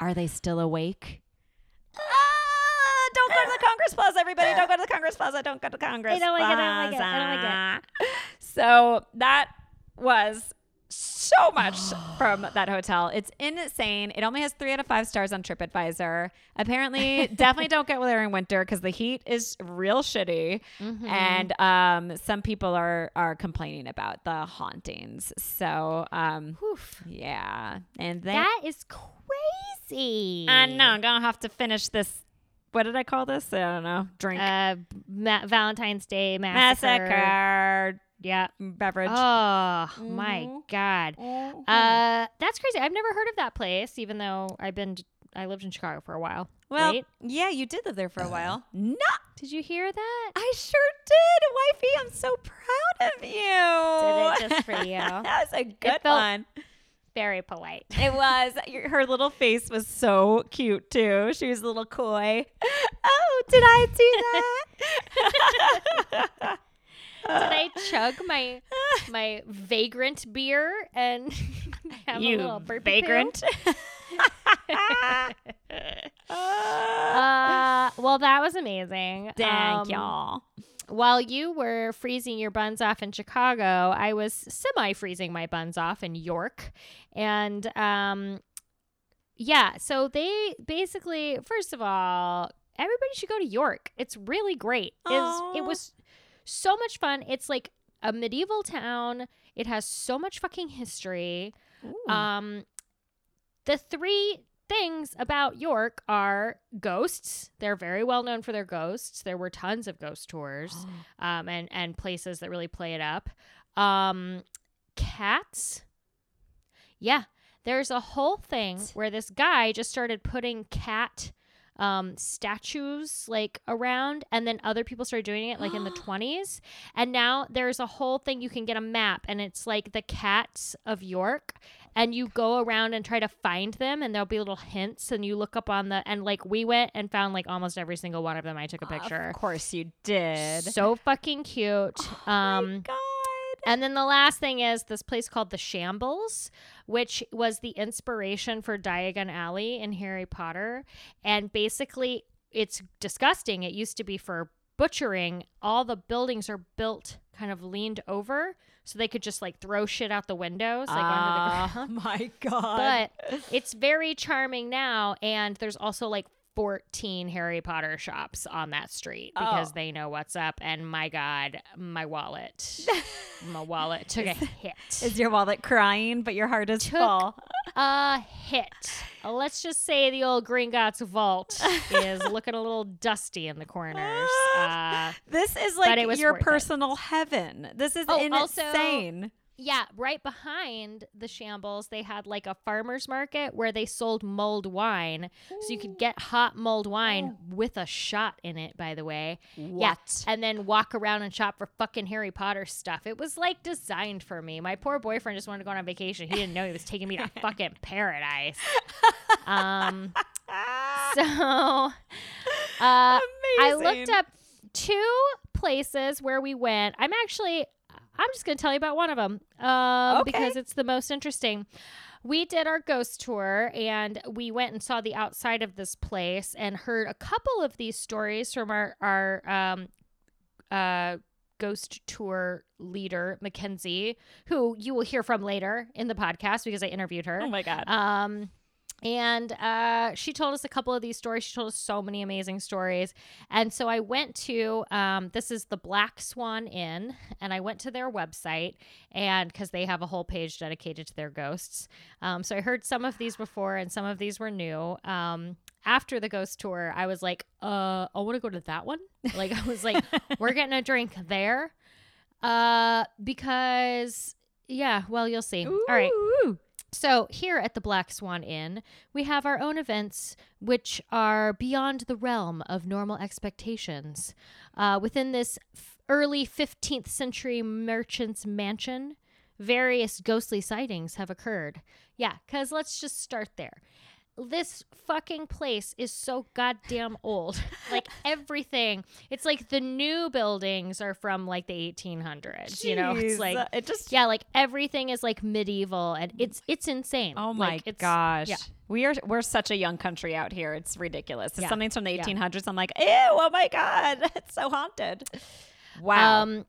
Are they still awake? Don't go to the Congress Plaza, everybody. Don't go to the Congress Plaza. Don't go to Congress I don't like it, I don't like it, I don't Plaza. So that was so much from that hotel. It's insane. It only has three out of five stars on TripAdvisor. Apparently, definitely don't go there in winter because the heat is real shitty, Mm-hmm. and um, some people are are complaining about the hauntings. So, um, yeah, and then That is crazy. I know I'm gonna have to finish this. What did I call this? I don't know. Drink Uh, ma- Valentine's Day massacre. massacre Yeah. beverage. Oh my Mhm. god. Mhm. Uh, that's crazy. I've never heard of that place, even though I've been. I lived in Chicago for a while. Well, right? yeah, you did live there for a while. No, Did you hear that? I sure did, wifey. I'm so proud of you. Did it just for you. that was a good felt- one. Very polite. It was. Her little face was so cute too. She was a little coy. Oh, did I do that? Did I chug my my vagrant beer and have a little you burpee vagrant. Uh, well, that was amazing. Thank Um, y'all. While you were freezing your buns off in Chicago, I was semi freezing my buns off in York. And um, yeah, so they basically, first of all, everybody should go to York. It's really great. It's, it was so much fun. It's like a medieval town, it has so much fucking history. Um, the three things about York are ghosts. They're very well known for their ghosts. There were tons of ghost tours, um, and and places that really play it up. Um, cats. Yeah, there's a whole thing where this guy just started putting cat um statues like around and then other people started doing it like in the 20s and now there's a whole thing you can get a map and it's like the cats of york and you go around and try to find them and there'll be little hints and you look up on the and like we went and found like almost every single one of them i took a picture Of course you did. so fucking cute oh um God. and then the last thing is this place called the Shambles, which was the inspiration for Diagon Alley in Harry Potter. And basically, it's disgusting. It used to be for butchering. All the buildings are built kind of leaned over so they could just like throw shit out the windows, like onto the ah, ground. Oh my God. But it's very charming now. And there's also like 14 Harry Potter shops on that street oh. because Oh. they know what's up. And my God, my wallet, my wallet took a hit. is your wallet crying, but your heart is Took- full? A hit. Uh, Let's just say the old Gringotts vault is looking a little dusty in the corners. Uh, This is like your worth it. personal heaven. This is Oh, also- insane. Yeah, right behind the shambles, they had like a farmer's market where they sold mulled wine. So you could get hot mulled wine with a shot in it, by the way. Yeah. What? And then walk around and shop for fucking Harry Potter stuff. It was like designed for me. My poor boyfriend just wanted to go on vacation. He didn't know he was taking me to fucking paradise. Um, so uh, I looked up two places where we went. I'm actually, I'm just going to tell you about one of them um, Okay. because it's the most interesting. We did our ghost tour and we went and saw the outside of this place and heard a couple of these stories from our our um, uh, ghost tour leader Mackenzie, who you will hear from later in the podcast because I interviewed her. Oh my God. Um, and uh, she told us a couple of these stories. She told us so many amazing stories. And so I went to um, this is the Black Swan Inn, and I went to their website, and because they have a whole page dedicated to their ghosts. Um, so I heard some of these before, and some of these were new. Um, after the ghost tour, I was like, uh, I want to go to that one. Like, I was like, we're getting a drink there. Uh, because, yeah, well, you'll see. All right. So, here at the Black Swan Inn, we have our own events which are beyond the realm of normal expectations. Uh, within this f- early 15th century merchant's mansion, various ghostly sightings have occurred. Yeah, because let's just start there. This fucking place is so goddamn old. like everything, it's like the new buildings are from like the 1800s. You know, it's like it just yeah, like everything is like medieval, and it's it's insane. Oh my Like, it's- gosh. yeah. We are we're such a young country out here. It's ridiculous. If Yeah. something's from the Yeah. 1800s, I'm like, ew, oh my god, it's so haunted. Wow. Um,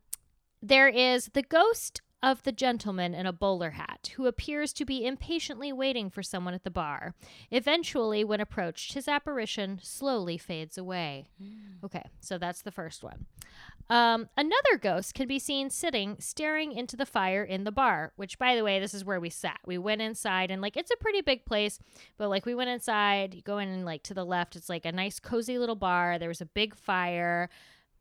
there is the ghost of the gentleman in a bowler hat who appears to be impatiently waiting for someone at the bar. Eventually, when approached, his apparition slowly fades away. Okay, so that's the first one. Um, another ghost can be seen sitting, staring into the fire in the bar, which, by the way, this is where we sat. We went inside, and like it's a pretty big place, but like we went inside, you go in and like to the left, it's like a nice, cozy little bar. There was a big fire,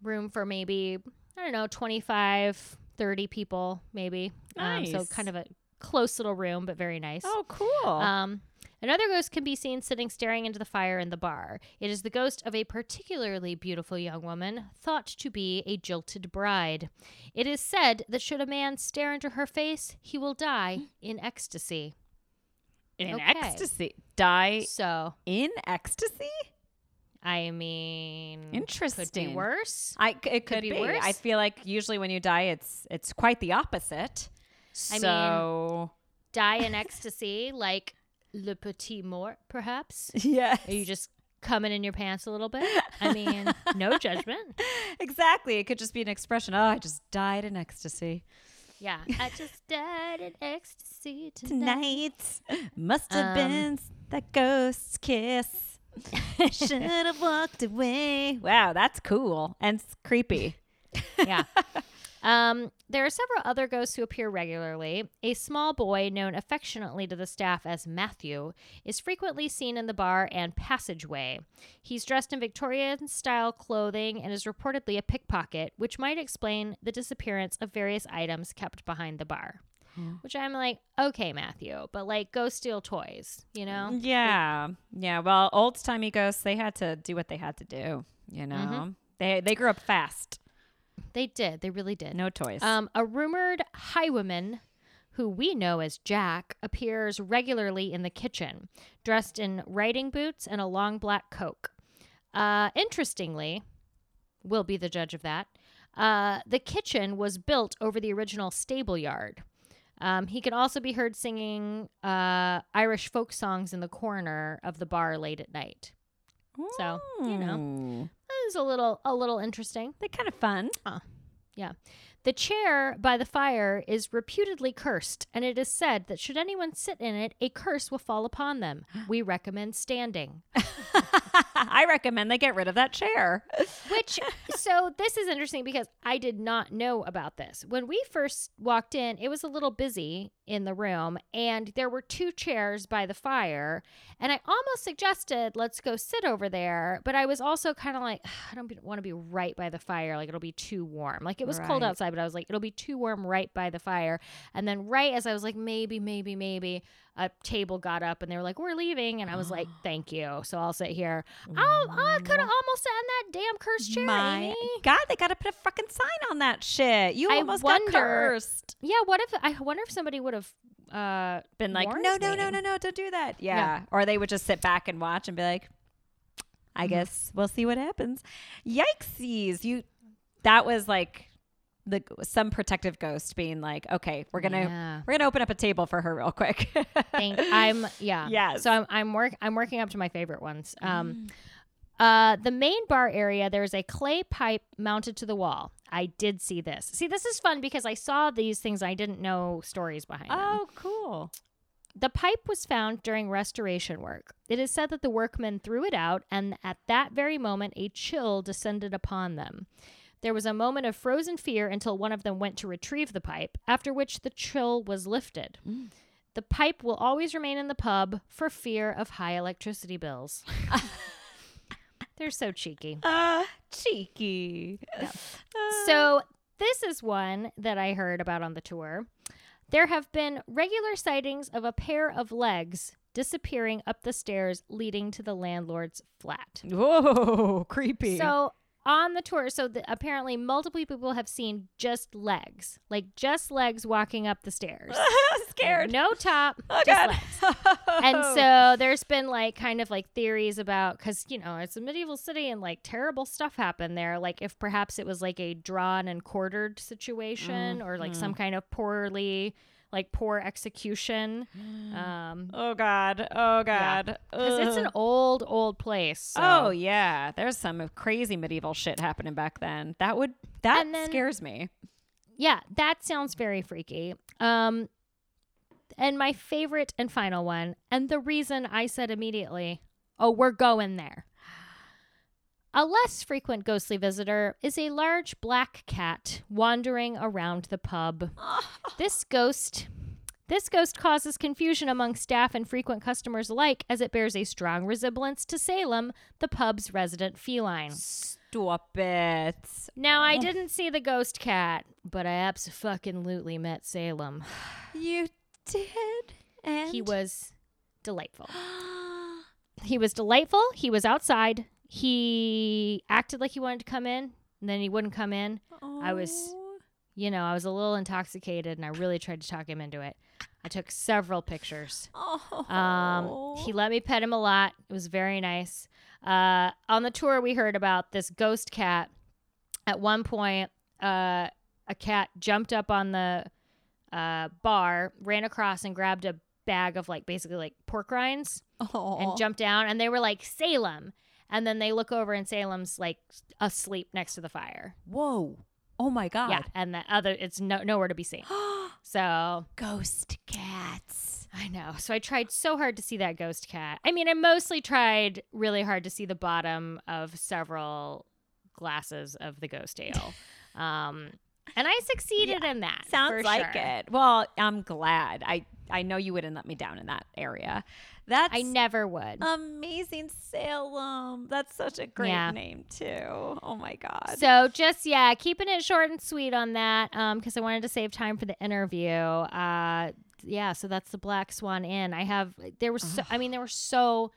room for maybe, I don't know, 25, 30 people, maybe. Um, so kind of a close little room, but very nice. oh, cool. Um, another ghost can be seen sitting staring into the fire in the bar. It is the ghost of a particularly beautiful young woman, thought to be a jilted bride. It is said that should a man stare into her face, he will die in ecstasy. in okay. ecstasy. Die So, in ecstasy? I mean, interesting. could be worse. I it could, be be. worse. I feel like usually when you die, it's it's quite the opposite. I mean- Die in ecstasy, like Le Petit Mort, perhaps. yes, Are you just coming in your pants a little bit? I mean, no judgment. exactly. It could just be an expression. Oh, I just died in ecstasy Yeah. I just died in ecstasy tonight. tonight. Must have Um, been that ghost's kiss. Should have walked away. Wow, that's cool and creepy. Yeah. Um, there are several other ghosts who appear regularly. A small boy, known affectionately to the staff as Matthew, is frequently seen in the bar and passageway. He's dressed in Victorian style clothing and is reportedly a pickpocket, which might explain the disappearance of various items kept behind the bar. Which I'm like, okay, Matthew, but like go steal toys, you know? Yeah, yeah. Well, old timey ghosts, they had to do what they had to do. You know, Mm-hmm. they they grew up fast. They did. They really did. No toys. Um, a rumored highwayman, who we know as Jack, appears regularly in the kitchen, dressed in riding boots and a long black coat. Uh, interestingly, we'll be the judge of that. Uh, the kitchen was built over the original stable yard. Um, he can also be heard singing uh, Irish folk songs in the corner of the bar late at night. So you know, Ooh. that is a little a little interesting. they're kind of fun. Yeah. The chair by the fire is reputedly cursed, and it is said that should anyone sit in it, a curse will fall upon them. We recommend standing. I recommend they get rid of that chair. Which, so this is interesting because I did not know about this. When we first walked in, it was a little busy in the room, and there were two chairs by the fire. And I almost suggested, let's go sit over there. But I was also kind of like, I don't want to be right by the fire. Like, it'll be too warm. Like, it was cold outside, but I was like, it'll be too warm right by the fire. And then, right as I was like, maybe, maybe, maybe, a table got up and they were like, we're leaving. And I was like, thank you. So I'll sit here. Oh, I could have almost sat in that damn cursed chair. My Amy. God, they got to put a fucking sign on that shit. You I almost wonder- got cursed. Yeah, what if I wonder if somebody would have uh Been like, no, no, no, me. no, no, don't do that. Yeah. Yeah. Or they would just sit back and watch and be like, I guess we'll see what happens. Yikesies. You, that was like the some protective ghost being like, okay, we're gonna Yeah. we're gonna open up a table for her real quick. Thank I'm yeah. yeah. So I'm I'm work I'm working up to my favorite ones. Um uh the main bar area there's a clay pipe mounted to the wall. I did see this. See, this is fun because I saw these things I didn't know stories behind them. oh, cool. The pipe was found during restoration work. It is said that the workmen threw it out, and at that very moment, a chill descended upon them. There was a moment of frozen fear until one of them went to retrieve the pipe, after which the chill was lifted. The pipe will always remain in the pub for fear of high electricity bills. They're so cheeky. Uh, cheeky. So, this is one that I heard about on the tour. There have been regular sightings of a pair of legs disappearing up the stairs leading to the landlord's flat. Whoa, creepy. So, on the tour, so the, apparently multiple people have seen just legs, like just legs walking up the stairs. Scared. No top, Oh, just God. legs. And so there's been like kind of like theories about because you know it's a medieval city and like terrible stuff happened there. Like if perhaps it was like a drawn and quartered situation or like some mm-hmm. kind of poorly like poor execution. Um, oh God. Oh God. because it's an old old place. So. Oh yeah, there's some crazy medieval shit happening back then. That would that then- scares me. yeah, that sounds very freaky. Um, and my favorite and final one, and the reason I said immediately, oh, we're going there. A less frequent ghostly visitor is a large black cat wandering around the pub. Ah. This ghost this ghost causes confusion among staff and frequent customers alike as it bears a strong resemblance to Salem, the pub's resident feline. Stop it. Now, I oh. didn't see the ghost cat, but I absolutely met Salem. You did. And He was delightful. He was delightful. He was outside. He acted like he wanted to come in, and then he wouldn't come in. I was- You know, I was a little intoxicated, and I really tried to talk him into it. I took several pictures. Oh. Um, he let me pet him a lot. It was very nice. Uh, on the tour, we heard about this ghost cat. At one point, uh, a cat jumped up on the uh, bar, ran across, and grabbed a bag of like basically like pork rinds oh. and jumped down. And they were like Salem. And then they look over, and Salem's like asleep next to the fire. Whoa. Oh my God. Yeah, and the other, it's no, nowhere to be seen. So Ghost cats. I know. So I tried so hard to see that ghost cat. I mean, I mostly tried really hard to see the bottom of several glasses of the ghost ale. Um, and I succeeded in that. Sounds like sure. it. Well, I'm glad. I I know you wouldn't let me down in that area. That's I never would. amazing Salem. That's such a great Yeah. name too. Oh my god. So just yeah, keeping it short and sweet on that, um, because I wanted to save time for the interview. Uh, yeah, so that's the Black Swan Inn. I have there was so I mean there were so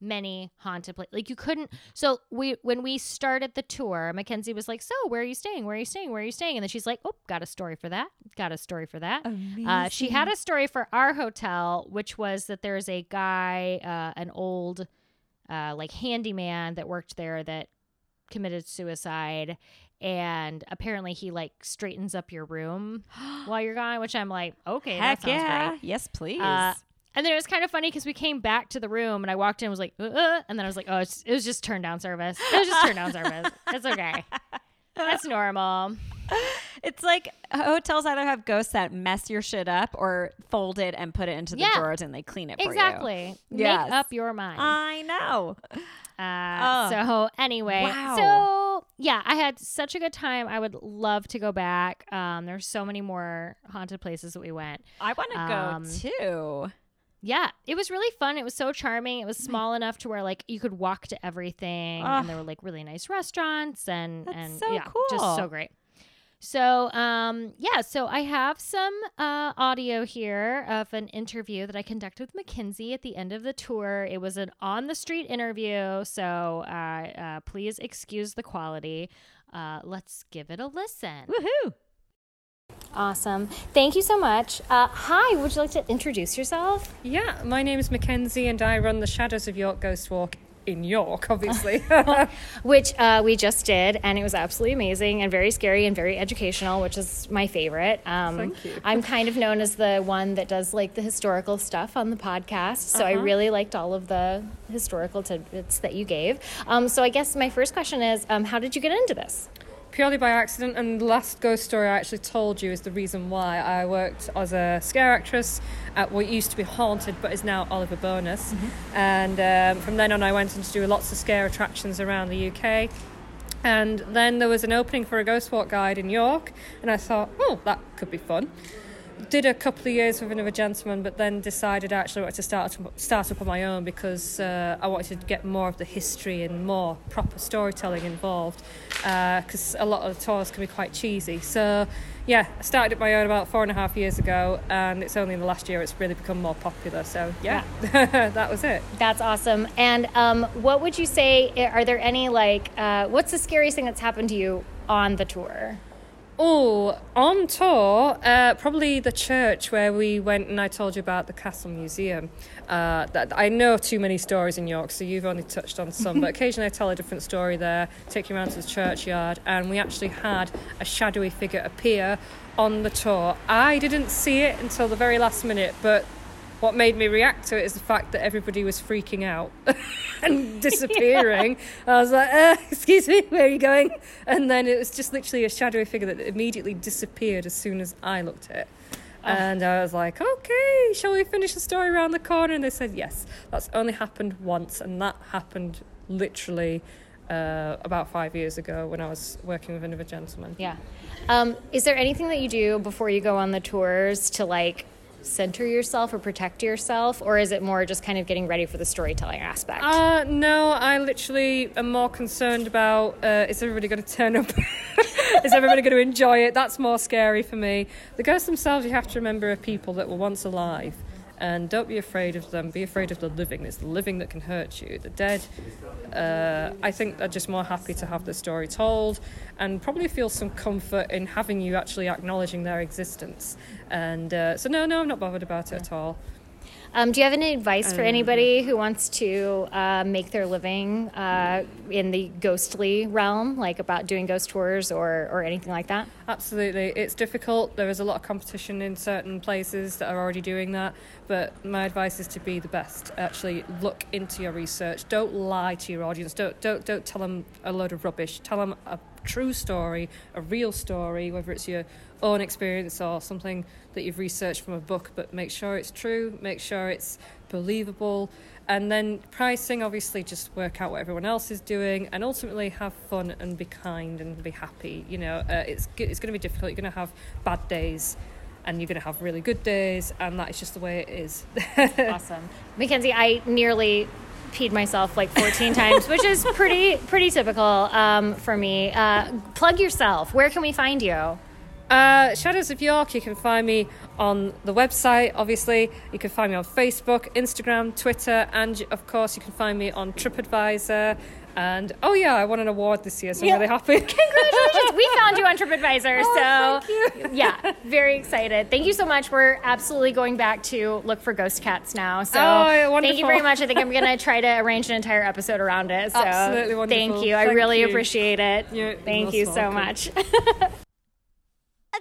many haunted places. Like you couldn't. So we when we started the tour, Mackenzie was like, "So where are you staying? Where are you staying? Where are you staying?" And then she's like, "Oh, got a story for that. Got a story for that." Uh, she had a story for our hotel, which was that there's a guy, uh, an old, uh, like handyman that worked there that committed suicide, and apparently he like straightens up your room while you're gone. Which I'm like, okay, Heck that sounds yeah. great. Yes, please. Uh, and then it was kind of funny because we came back to the room and I walked in and was like, uh, uh, and then I was like, oh, it's, it was just turn down service. It was just turn down service. It's okay. That's normal. it's like hotels either have ghosts that mess your shit up or fold it and put it into the Yeah. drawers and they clean it for you. Exactly. Yes. Make up your mind. I know. Uh, so anyway, Wow. so yeah, I had such a good time. I would love to go back. Um, there's so many more haunted places that we went. I want to Um, go too. Yeah, it was really fun. It was so charming. It was small enough to where like you could walk to everything, and there were like really nice restaurants and That's and so yeah, cool. just so great. So um yeah, so I have some uh, audio here of an interview that I conducted with Mackenzie at the end of the tour. It was an on the street interview, so uh, uh, please excuse the quality. Uh, let's give it a listen. Woohoo. Awesome. Thank you so much. Uh, hi, would you like to introduce yourself? Yeah, my name is Mackenzie and I run the Shadows of York Ghost Walk in York, obviously. which uh, we just did, and it was absolutely amazing and very scary and very educational, which is my favorite. Um, Thank you. I'm kind of known as the one that does like the historical stuff on the podcast, so I really liked all of the historical tidbits that you gave. Um, so I guess my first question is, um, how did you get into this? Purely by accident, and the last ghost story I actually told you is the reason why I worked as a scare actress at what used to be Haunted but is now Oliver Bonas. And um, from then on, I went on to do lots of scare attractions around the UK. And then there was an opening for a ghost walk guide in York, and I thought, oh, that could be fun. Did a couple of years with another gentleman, but then decided actually I wanted to start start up on my own because uh, I wanted to get more of the history and more proper storytelling involved. Because uh, a lot of the tours can be quite cheesy. So yeah, I started up my own about four and a half years ago, and it's only in the last year it's really become more popular. So yeah, yeah. that was it. That's awesome. And um, what would you say? Are there any like uh, what's the scariest thing that's happened to you on the tour? Oh, on tour, uh, probably the church where we went and I told you about the Castle Museum. Uh, that I know too many stories in York, so you've only touched on some, but occasionally I tell a different story there, take you around to the churchyard, and we actually had a shadowy figure appear on the tour. I didn't see it until the very last minute, but what made me react to it is the fact that everybody was freaking out and disappearing. I was like, uh, "Excuse me, where are you going?" And then it was just literally a shadowy figure that immediately disappeared as soon as I looked at it. Oh. And I was like, "Okay, shall we finish the story around the corner?" And they said, "Yes." That's only happened once, and that happened literally uh, about five years ago when I was working with another gentleman. Yeah. Um, is there anything that you do before you go on the tours to like center yourself or protect yourself, or is it more just kind of getting ready for the storytelling aspect? Uh, no, I literally am more concerned about uh, is everybody going to turn up? is everybody going to enjoy it? That's more scary for me. The ghosts themselves, you have to remember, are people that were once alive. And don't be afraid of them. Be afraid of the living. It's the living that can hurt you. The dead, uh, I think, are just more happy to have the story told and probably feel some comfort in having you actually acknowledging their existence. And uh, so, no, no, I'm not bothered about it at all. Um, do you have any advice for anybody who wants to uh, make their living uh, in the ghostly realm, like about doing ghost tours or, or anything like that? Absolutely. It's difficult. There is a lot of competition in certain places that are already doing that. But my advice is to be the best. Actually, look into your research. Don't lie to your audience. Don't, don't, don't tell them a load of rubbish. Tell them a true story, a real story, whether it's your own experience or something that you've researched from a book, but make sure it's true, make sure it's believable, and then pricing obviously just work out what everyone else is doing, and ultimately have fun and be kind and be happy. You know, uh, it's it's going to be difficult. You're going to have bad days. And you're going to have really good days, and that is just the way it is. awesome. Mackenzie, I nearly peed myself like 14 times, which is pretty pretty typical um, for me. Uh, plug yourself. Where can we find you? Uh, Shadows of York, you can find me on the website, obviously. You can find me on Facebook, Instagram, Twitter, and of course, you can find me on TripAdvisor. And oh, yeah, I won an award this year, so I'm really happy. Congratulations! we found you on TripAdvisor, oh, so yeah, very excited. Thank you so much. We're absolutely going back to look for ghost cats now. So oh, thank you very much. I think I'm going to try to arrange an entire episode around it. So absolutely wonderful. Thank you. Thank I really you. appreciate it. You're thank you so much.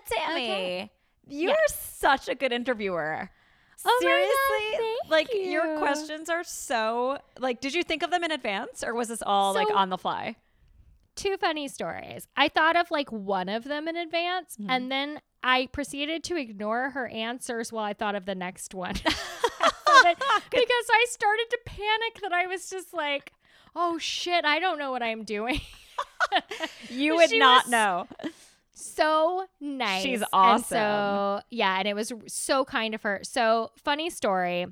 Tammy, Okay. you're Yeah. such a good interviewer. Oh God, Seriously, thank like your questions are so like. Did you think of them in advance, or was this all like on the fly? Two funny stories. I thought of like one of them in advance, Mm-hmm. and then I proceeded to ignore her answers while I thought of the next one. Because I started to panic that I was just like, oh shit, I don't know what I'm doing. You would not was know. So nice. She's And awesome. so yeah, and it was so kind of her. So funny story.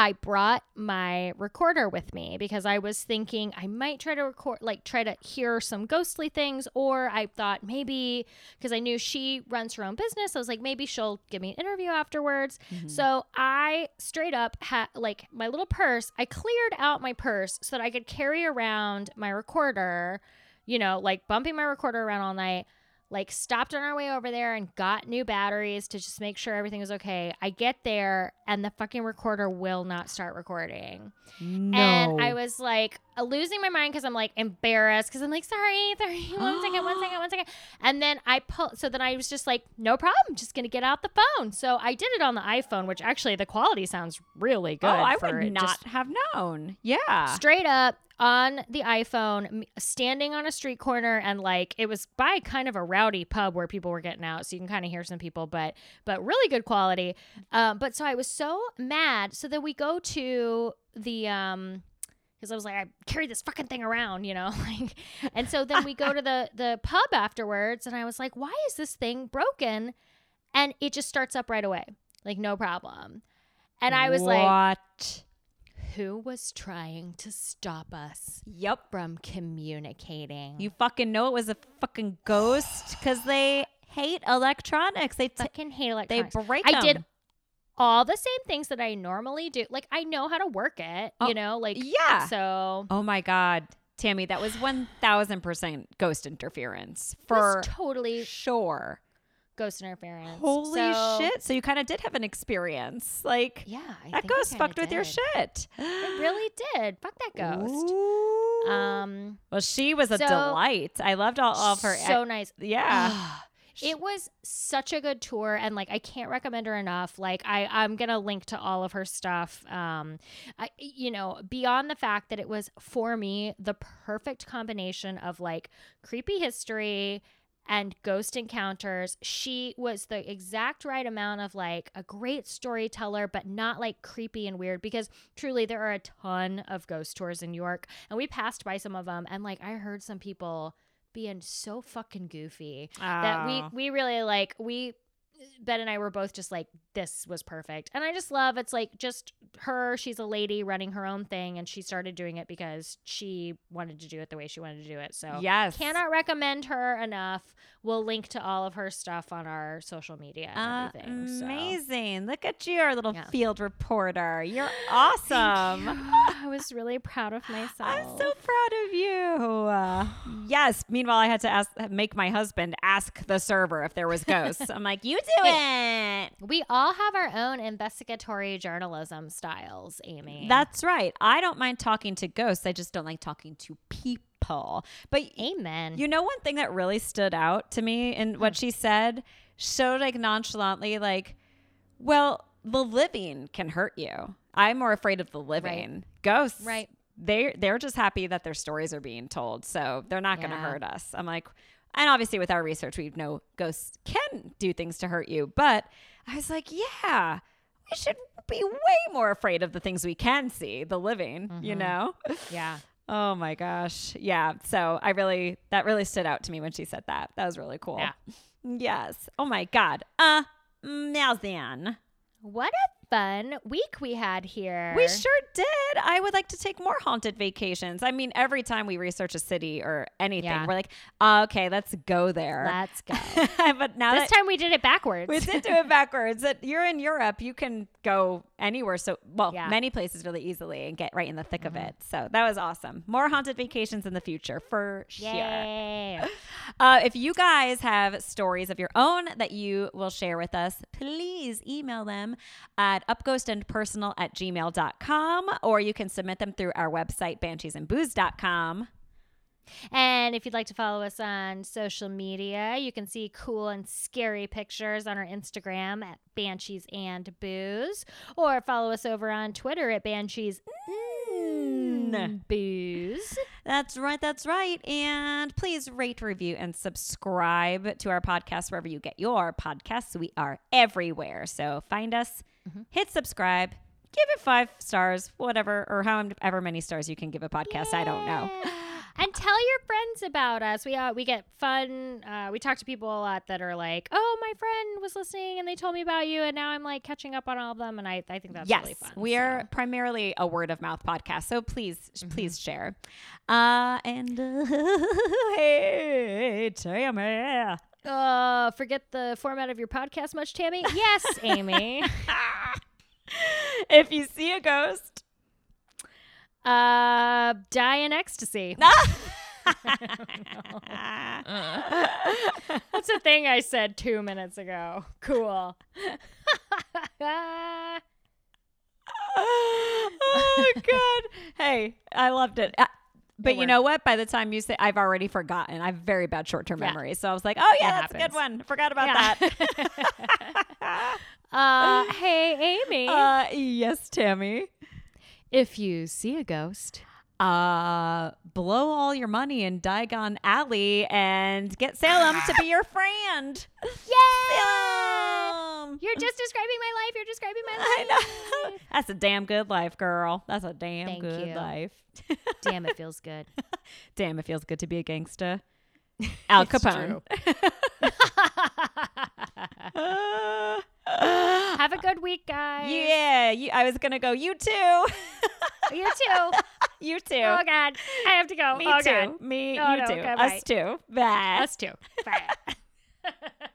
I brought my recorder with me because I was thinking I might try to record, like try to hear some ghostly things, or I thought maybe because I knew she runs her own business, I was like maybe she'll give me an interview afterwards. Mm-hmm. So I straight up had like my little purse. I cleared out my purse so that I could carry around my recorder, you know, like bumping my recorder around all night like stopped on our way over there and got new batteries to just make sure everything was okay. I get there and the fucking recorder will not start recording. No. And I was like uh, losing my mind because I'm like embarrassed because I'm like, sorry, sorry, one second, one second, one second. And then I pull, so then I was just like, no problem, just gonna get out the phone. So I did it on the iPhone, which actually the quality sounds really good. oh, I for would not just have known. Yeah. straight up on the iPhone, standing on a street corner, and like it was by kind of a rowdy pub where people were getting out, so you can kind of hear some people, but but really good quality. Um, but so I was so mad. So then we go to the um. Because I was like, I carry this fucking thing around, you know, like, and so then we go to the the pub afterwards, and I was like, why is this thing broken? and it just starts up right away, like no problem. And I was like, what? Who was trying to stop us Yep. from communicating? You fucking know it was a fucking ghost because they hate electronics. They t- fucking hate electronics they break I did all the same things that I normally do. Like I know how to work it, Oh, you know, like yeah. So Oh my god, Tammy, that was one thousand percent ghost interference for totally sure. Ghost interference. Holy So, shit! So you kind of did have an experience, like Yeah, I that ghost fucked with your shit. It really did. Fuck that ghost. Ooh. Um, well, she was a so- delight. I loved all, all of her. so nice. yeah. It was such a good tour and like I can't recommend her enough. Like I I'm going to link to all of her stuff. Um I you know, beyond the fact that it was for me the perfect combination of like creepy history and ghost encounters. She was the exact right amount of like a great storyteller, but not like creepy and weird because truly there are a ton of ghost tours in New York and we passed by some of them and like I heard some people being so fucking goofy that we Oh. we really like we Ben and I were both just like this was perfect. And I just love it's like just her, she's a lady running her own thing and she started doing it because she wanted to do it the way she wanted to do it. So yes. cannot recommend her enough. We'll link to all of her stuff on our social media and everything. so. Amazing. Look at you, our little Yeah. field reporter. You're awesome. I was really proud of myself. I'm so proud of you. Uh, yes. Meanwhile, I had to ask, make my husband ask the server if there was ghosts. I'm like, you it. we all have our own investigatory journalism styles, Amy. That's right. I don't mind talking to ghosts. I just don't like talking to people. But Amen. you know, one thing that really stood out to me in what she said showed like nonchalantly, like, well, the living can hurt you. I'm more afraid of the living. Ghosts, Right. They they're just happy that their stories are being told, so they're not going to hurt us. I'm like, and obviously with our research, we know ghosts can do things to hurt you, but I was like, yeah, we should be way more afraid of the things we can see, the living. You Mm-hmm. know. yeah. Oh my gosh. Yeah. So I really, that really stood out to me when she said that. That was really cool. Yeah. Yes. Oh my God. Uh, now then. What a fun week we had here. We sure did. I would like to take more haunted vacations. I mean, every time we research a city or anything, Yeah. we're like, "Uh, okay, let's go there. Let's go. but now this that time we did it backwards. we did do it backwards, that you're in Europe, you can go anywhere. So, well, Yeah. many places really easily and get right in the thick of it. So that was awesome. More haunted vacations in the future for sure. Uh, if you guys have stories of your own that you will share with us, please email them at upghostandpersonal at gmail.com or you can submit them through our website, bansheesandbooze.com. And if you'd like to follow us on social media, you can see cool and scary pictures on our Instagram at Banshees and Booze, or follow us over on Twitter at Banshees and Booze. That's right. That's right. And please rate, review, and subscribe to our podcast wherever you get your podcasts. We are everywhere. So find us, hit subscribe, give it five stars, whatever, or however many stars you can give a podcast. I don't know. And tell your friends about us. We uh, we get fun. Uh, we talk to people a lot that are like, "Oh, my friend was listening and they told me about you, and now I'm like catching up on all of them." And I, I think that's yes, really fun. we so. are primarily a word of mouth podcast, so please, Mm-hmm. please share. Uh, and uh, hey, Tammy. Uh, forget the format of your podcast, much, Tammy? Yes, Amy. if you see a ghost, uh, die in ecstasy. That's a thing I said two minutes ago. Cool. oh god. Hey, I loved it. But you know what? By the time you say, I've already forgotten. I have very bad short-term Yeah. memory, so I was like, "Oh yeah, It that's a good one. Forgot about Yeah. that." uh, hey, Amy. uh, yes, Tammy. if you see a ghost, Uh, blow all your money in Diagon Alley and get Salem to be your friend. yay! Salem. You're just describing my life. You're describing my life. I know. That's a damn good life, girl. That's a damn Thank good you. life. Damn, it feels good. Damn, it feels good to be a gangsta. Al Capone. Have a good week, guys. yeah, you, I was gonna go. You too. You too. you too. Oh God, I have to go. Me oh too. God. Me, Oh, you no, too. okay. Us too. Bye. Us too. Bye.